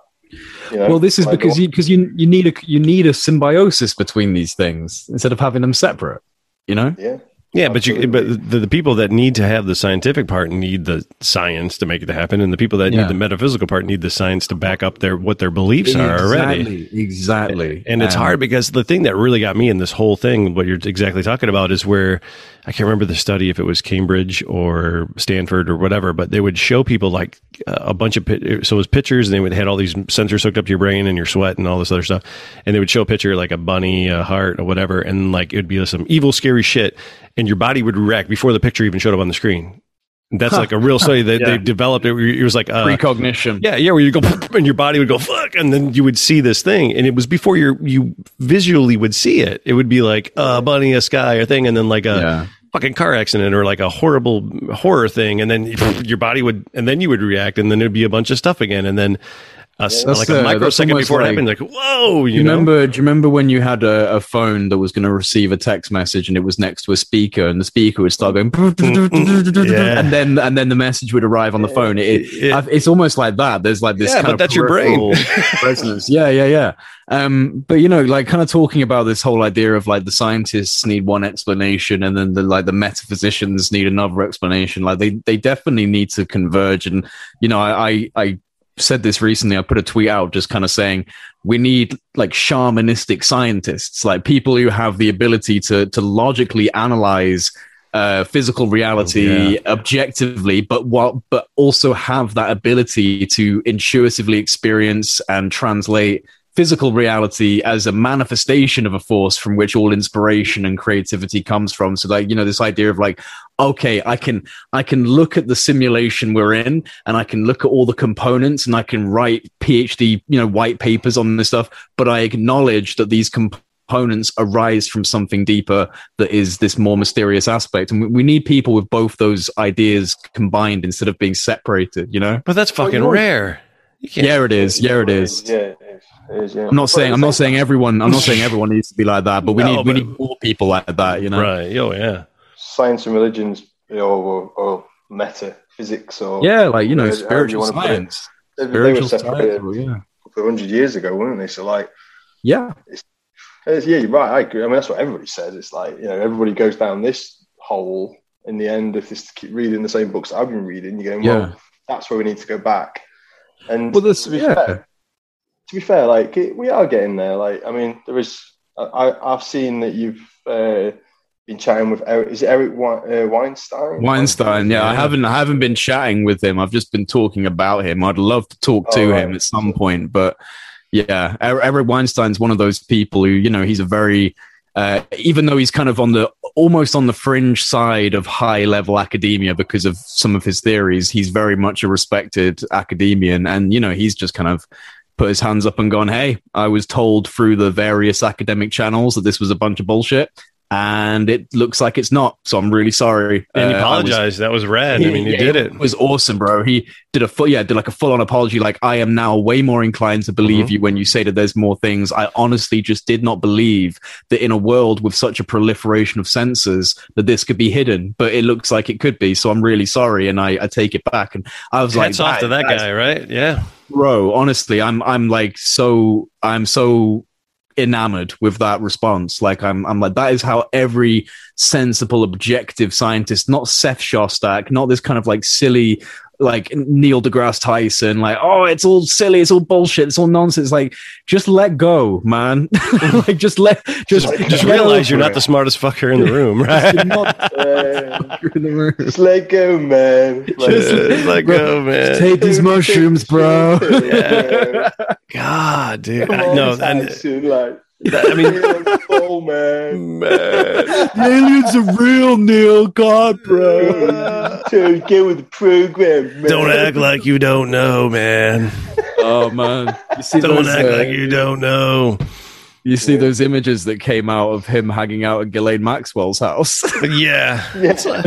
You know, Well, this is like because you because you you need a you need a symbiosis between these things instead of having them separate. You know. yeah, Yeah, but you. But the, the people that need to have the scientific part need the science to make it happen, and the people that Yeah. need the metaphysical part need the science to back up their what their beliefs are already. Exactly. Exactly. And it's Um, hard because the thing that really got me in this whole thing, what you're exactly talking about, is where I can't remember the study if it was Cambridge or Stanford or whatever, but they would show people like a bunch of so it was pictures, and they would had all these sensors hooked up to your brain and your sweat and all this other stuff, and they would show a picture like a bunny, a heart, or whatever, and like it would be some evil, scary shit, and your body would react before the picture even showed up on the screen. That's like a real study that Yeah. they developed. It, it was like uh, precognition. yeah, yeah, where you go and your body would go fuck, and then you would see this thing, and it was before you you visually would see it. It would be like a bunny, a sky, a thing, and then like a Yeah. fucking car accident or like a horrible horror thing, and then your body would, and then you would react, and then it'd be a bunch of stuff again, and then a, s- That's, like a microsecond almost before it like- happened, like whoa, you, You know. remember? Do you remember when you had a, a phone that was going to receive a text message and it was next to a speaker, and the speaker would start going, Yeah. and then and then the message would arrive on the phone. It, It- I've- it's almost like that. There's like this. Yeah, kind but of that's your brain. peripheral resonance. Yeah, yeah, yeah. Um, but you know, like kind of talking about this whole idea of like the scientists need one explanation, and then the like the metaphysicians need another explanation. Like they they definitely need to converge. And you know, I I, I said this recently. I put a tweet out just kind of saying we need like shamanistic scientists, like people who have the ability to to logically analyze uh, physical reality Yeah. objectively, but what but also have that ability to intuitively experience and translate physical reality as a manifestation of a force from which all inspiration and creativity comes from. So like you know this idea of like okay i can i can look at the simulation we're in and i can look at all the components and i can write phd you know white papers on this stuff but i acknowledge that these components arise from something deeper that is this more mysterious aspect. And we, we need people with both those ideas combined instead of being separated you know? But that's fucking you rare. You can't- yeah it is yeah it is Yeah, it is. It is, yeah. I'm not saying I'm not saying everyone I'm not saying everyone needs to be like that, but we No, need we need more people like that, you know. Right. Oh yeah. science and religions, you know, or, or metaphysics, or Yeah, like you know, However you spiritual wanna put it. science. they, they Spiritual were separated science. Yeah. a couple of hundred years ago, weren't they? So, like, Yeah. it's- yeah, you're right. I agree. I mean, that's what everybody says. It's like you know, everybody goes down this hole. In the end, if this keep reading the same books I've been reading, you're going, Yeah. that's where we need to go back. And Well, this to be yeah. fair, to be fair, like it, we are getting there. Like, I mean, there is. I, I've seen that you've uh, been chatting with Eric. Is it Eric Wein- uh, Weinstein? Weinstein, yeah, I haven't I haven't been chatting with him. I've just been talking about him. I'd love to talk to Oh, right. him at some point, but yeah, Er- Eric Weinstein's one of those people who, you know, he's a very uh, even though he's kind of on the almost on the fringe side of high level academia because of some of his theories, he's very much a respected academian, and you know, he's just kind of put his hands up and gone, "Hey, I was told through the various academic channels that this was a bunch of bullshit." And it looks like it's not, so I'm really sorry. And he Uh, was- apologized. that was rad. I mean, he yeah, did it. It was awesome, bro. He did a full, yeah, did like a full on apology. Like, I am now way more inclined to believe Mhm. you when you say that there's more things. I honestly just did not believe that in a world with such a proliferation of sensors that this could be hidden, but it looks like it could be. So I'm really sorry, and I, I take it back. And I was Hats like, off to that guy, right? Yeah. bro honestly i'm i'm like so i'm so enamored with that response. Like i'm i'm like that is how every sensible objective scientist not seth shostak not this kind of like silly like Neil deGrasse Tyson, like, oh, it's all silly, it's all bullshit, it's all nonsense. Like, just let go, man. like, just let, just, Just, just realize you're not the smartest fucker in the room, right? You're not in the room. just let go, man. Like, Just let go, man. Take these mushrooms, bro. Yeah. God, dude. I, no, and Tyson, like, I mean, oh man, man. the aliens are real, Neil. God, bro. so get with the program. Man. Don't act like you don't know, man. Oh man, you see Don't those, act uh, like you don't know. you see those images that came out of him hanging out at Ghislaine Maxwell's house. Yeah. Yeah.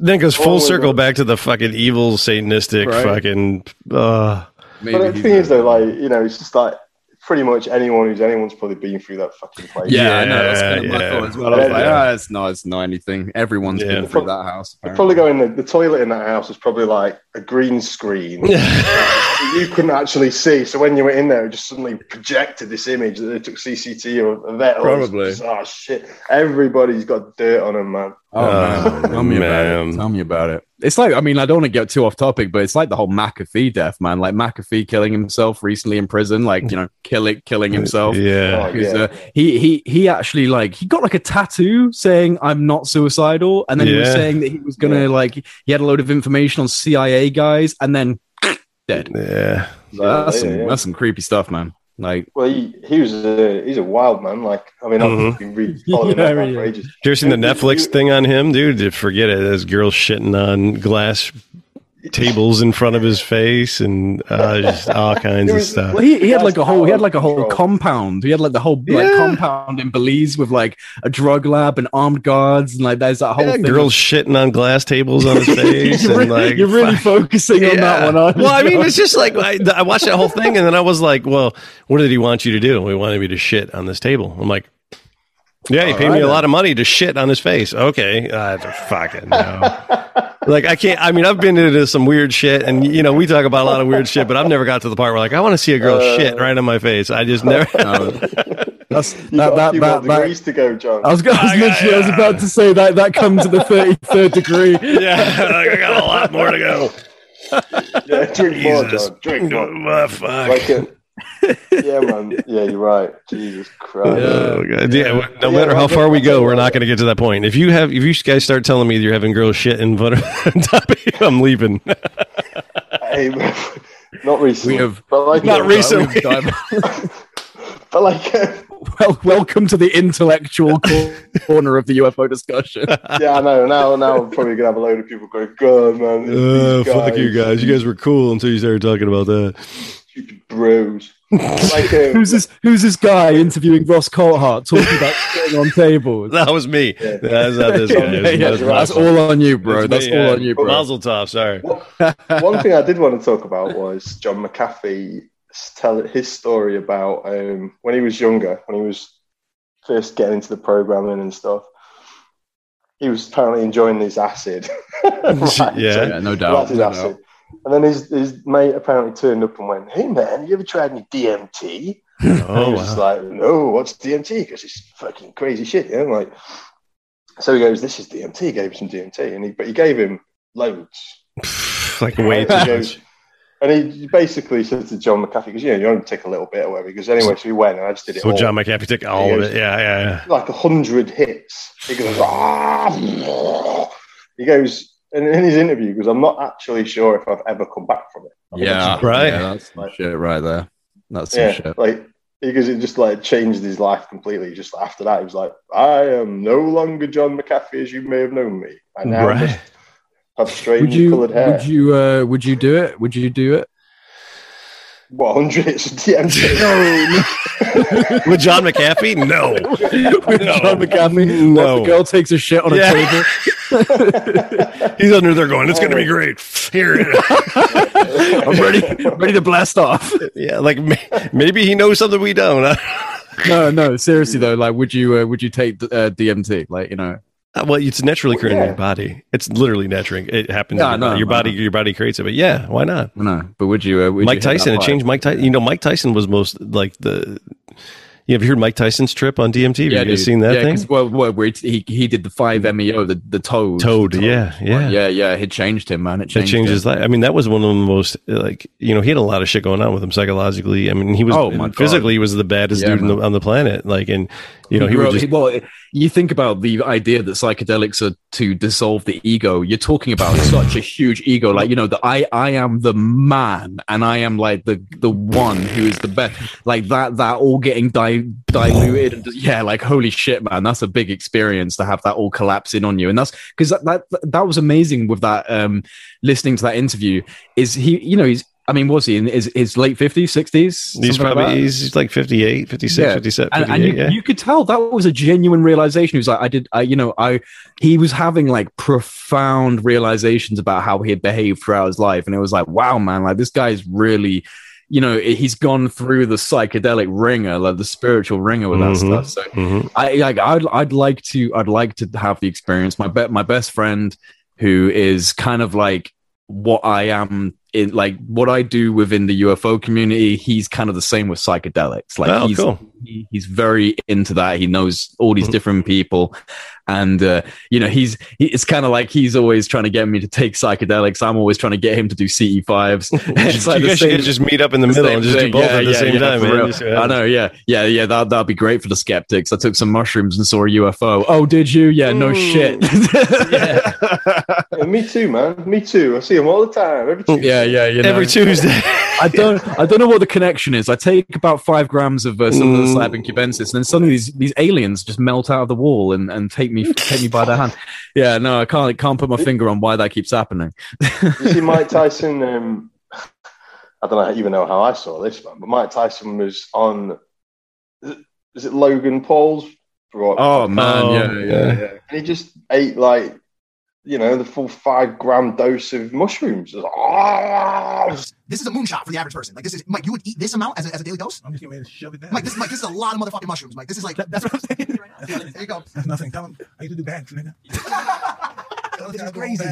Then goes full Oh, circle God. back to the fucking evil satanistic Right. fucking uh Maybe but the he's thing is, though, like you know, it's just like pretty much anyone who's anyone's probably been through that fucking place. yeah, I know. That's kind of Yeah, my yeah. thought as well. I was like, Yeah. ah, it's not, it's not anything. Everyone's Yeah. been through that house. They're apparently. probably going. The, the toilet in that house is probably like a green screen. you couldn't actually see. So when you were in there, it just suddenly projected this image that they took CCT of, of that. Probably. Oh shit! Everybody's got dirt on them, man. Oh, man. Oh, Tell me about man. it. Tell me about it. It's like, I mean, I don't want to get too off topic, but it's like the whole McAfee death, man. Like McAfee killing himself recently in prison, like, you know, killing, killing himself. Yeah. Oh, yeah. uh, he he he actually like he got like a tattoo saying I'm not suicidal, and then he was saying that he was gonna Yeah. like he had a load of information on CIA guys, and then dead. Yeah. So that's Yeah, some yeah. that's some creepy stuff, man. Like Well, he, he was a, he's a wild man. Like I mean, Mhm. I've been really following Yeah, that man really. for ages. Have you ever seen the Netflix you- thing on him, dude? Forget it. There's girls shitting on glass tables in front of his face and uh, just all kinds It of stuff. Well, he, he had like a whole he had like a whole compound. He had like the whole like compound in Belize with like a drug lab and armed guards and like there's that whole Yeah, thing. girls shitting on glass tables on his face you're, and like you're really fuck. focusing on that one, aren't you? well, I mean, it's just like I, I watched that whole thing, and then I was like, "Well, what did he want you to do? He wanted me to shit on this table." I'm like, "Yeah, he All paid right, me a lot of money to shit on his face." Okay, I uh, fucking no. like I can't. I mean, I've been into some weird shit, and you know, we talk about a lot of weird shit, but I've never got to the part where like I want to see a girl Uh, shit right on my face. I just never. No. That's You that got a that that, that to go, John. I was, gonna, I was I got- literally I was about to say that that comes to the thirty third degree. yeah, like, I got a lot more to go. yeah, drink more, Jesus. John. Drink more. Oh, fuck. Like it. Yeah, man. Yeah, you're right. Jesus Christ. Oh, God. Yeah, no Yeah, matter how far we go, we're not going to get to that point. If you have, if you guys start telling me you're having girls shit in front of top of you, I'm leaving. Hey, not recently. We have- but like, Not recently. We've But like, uh, well, welcome to the intellectual corner of the UFO discussion. yeah, I know. Now, now I'm probably gonna have a load of people going, "God, man, Uh, fuck you guys. You guys were cool until you started talking about that. Stupid bros." like, um, who's this? Who's this guy interviewing Ross Coulthart talking about sitting on tables? That was me. Yeah. That's not this Yeah, guy. yeah, That's- yeah, that's that's my all on you, bro. It's That's me, all yeah. on you, bro. Mazel tov. Sorry. One thing I did want to talk about was John McAfee tell his story about um, when he was younger, when he was first getting into the programming and stuff. He was apparently enjoying his acid. Right, Yeah. so Yeah, no doubt. no acid. doubt. And then his, his mate apparently turned up and went, Hey man, you ever tried any DMT? and he Oh, was just wow. like, No, what's DMT? Because it's fucking crazy shit, you know? Like, so he goes, This is DMT. He gave him some DMT, and he, but he gave him loads. like way too much. And he basically said to John McAfee, because, you know, you only take a little bit or whatever. He goes, Anyway, so he went, and I just did it So all. John McAfee took all of it. Yeah, yeah, yeah. like a hundred hits. He goes, "Ah." he goes, and in his interview, because I'm not actually sure if I've ever come back from it. I Yeah, Right. Yeah, that's some shit right there. That's some yeah, shit. like because it just like changed his life completely. Just after that, he was like, "I am no longer John McAfee as you may have known me. I now Right. just have Would strange you? coloured hair." Would you? Uh, would you do it? Would you do it? What hundred hits of DMT? With John McAfee? No. With No. John McAfee, No. the girl takes a shit on a Yeah. table. He's under there going, it's going to be great. Here. I'm ready, ready to blast off. yeah, like maybe he knows something we don't. No, no, seriously though, like, would you? Uh, would you take uh, DMT? Like, you know, well, it's naturally occurring in Yeah. your body. It's literally naturally. It happens. In your, know, body. Your body, your body creates it. But yeah, why not? no. But would you? Uh, would Mike you Tyson. It changed Mike Tyson. You know, Mike Tyson was most like the. You have you heard Mike Tyson's trip on DMT? Have you seen that thing? yeah, thing? Well, well, where he he did the five mm. MEO, the the toad. Toad, The yeah, yeah. yeah, yeah. It changed him, man. It It changed changed him. his life. I mean, that was one of the most like you know he had a lot of shit going on with him psychologically. I mean, he was Oh, my God. physically he was the baddest Yeah, dude in the, on the planet. Like, and you know he, would up- just well, you think about the idea that psychedelics are to dissolve the ego. You're talking about such a huge ego, like you know, the I I am the man, and I am like the the one who is the best. Like that, that all getting di- diluted. And just, yeah, like holy shit, man, that's a big experience to have that all collapse in on you. And that's because that, that that was amazing with that. Um, listening to that interview, is he? You know, he's. I mean, was he in his, his late fifties, sixties? He's probably he's like 58, 56, Yeah. 57, and, and you, yeah. you could tell that was a genuine realization. He was like, I did, I, you know, I, he was having like profound realizations about how he had behaved throughout his life. And it was like, wow, man, like this guy's really, you know, he's gone through the psychedelic ringer, like the spiritual ringer with that Mhm. stuff. So Mhm. I, like, I'd, I'd like to, I'd like to have the experience. My bet, my best friend who is kind of like what I am in, like what I do within the UFO community. He's kind of the same with psychedelics. Like Oh, he's, cool. he, he's very into that. He knows all these Mhm. different people, and uh, you know, he's he, it's kind of like he's always trying to get me to take psychedelics. I'm always trying to get him to do CE fives. it's like you guys same- should just meet up in the the middle and just do both Yeah, at the yeah, same yeah, time, man. real. Just, uh, I know, yeah, yeah, yeah. That that'd be great for the skeptics. I took some mushrooms and saw a UFO. Oh, did you? Yeah, no Mm. shit. Yeah, me too, man. Me too. I see him all the time. Every Tuesday. yeah, yeah. You know. Every Tuesday. I don't, I don't know what the connection is. I take about five grams of uh, psilocybin cubensis, and then suddenly these, these aliens just melt out of the wall and, and take me take me by the hand. Yeah, no, I can't can't put my finger on why that keeps happening. You see, Mike Tyson. Um, I don't even know how I saw this one, but Mike Tyson was on. Is it, is it Logan Paul's? bro- Oh man, Oh, yeah, yeah. yeah. And he just ate like, you know, the full five gram dose of mushrooms. Like, "Ah!" This is a moonshot for the average person. Like this is Mike. You would eat this amount as a, as a daily dose. I'm just getting ready to shove it down. Mike, this, Mike, this is a lot of motherfucking mushrooms. Mike, this is like That- that's what I'm saying. there you go. That's nothing. Tell him I used to do bags, nigga. This is crazy.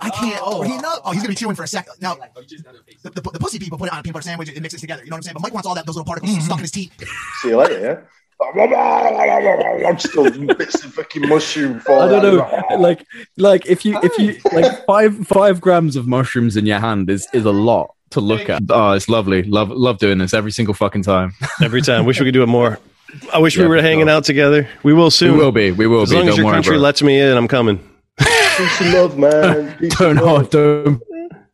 I can't. Oh, he knows. Oh, he's gonna be chewing for a second. Now, the, the, the pussy people put it on a peanut butter sandwich and mix it together. You know what I'm saying? But Mike wants all that those little particles stuck in his teeth. See you later, yeah. I'm still bits of fucking mushroom I don't know, like like if you if you like five five grams of mushrooms in your hand is is a lot to look at. Oh, it's lovely. Love love doing this every single fucking time. Every time. Wish we could do it more. I wish Yeah, we were hanging sure. out together. We will soon. We will be. We will As be. long as Don't your worry, country bro. lets me in, I'm coming. Peace and love, man. Peace and don't love. don't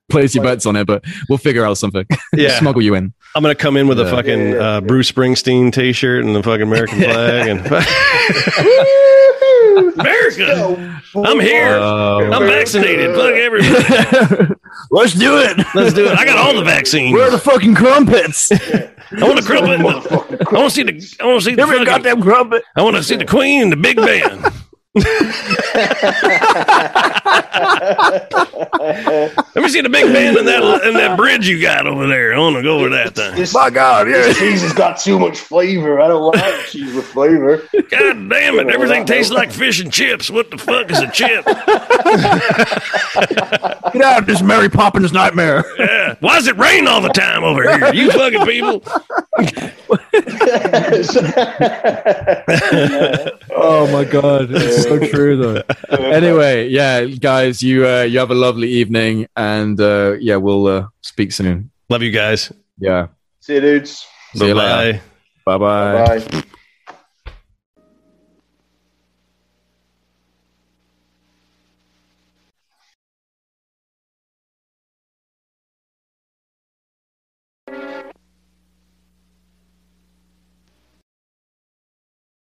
place your bets on it, but we'll figure out something. Yeah. smuggle you in. I'm gonna come in with a fucking Yeah, yeah, uh, yeah. Bruce Springsteen T-shirt and the fucking American flag and America. I'm here. Uh, I'm vaccinated. Fuck everybody. Let's do it. Let's do it. I got all the vaccines. Where are the fucking crumpets? I want to crumpet. I want to see the. I want to see the. Give me fucking- goddamn crumpet. I want to see the Queen and the Big Ben. Let me see the Big Ben in that and that bridge you got over there. I want to go over that thing. This, My God, this yeah. cheese has got too much flavor. I don't like cheese with flavor. God damn it! Everything tastes like fish and chips. What the fuck is a chip? Get out of this Mary Poppins nightmare. Yeah. Why does it rain all the time over here? You fucking people. Oh my God, it's so true though. Anyway, yeah, guys, you uh, you have a lovely evening, and uh, yeah, we'll uh, speak soon. Love you guys. Yeah, See you, dudes. See you Bye-bye. later. bye bye. Bye.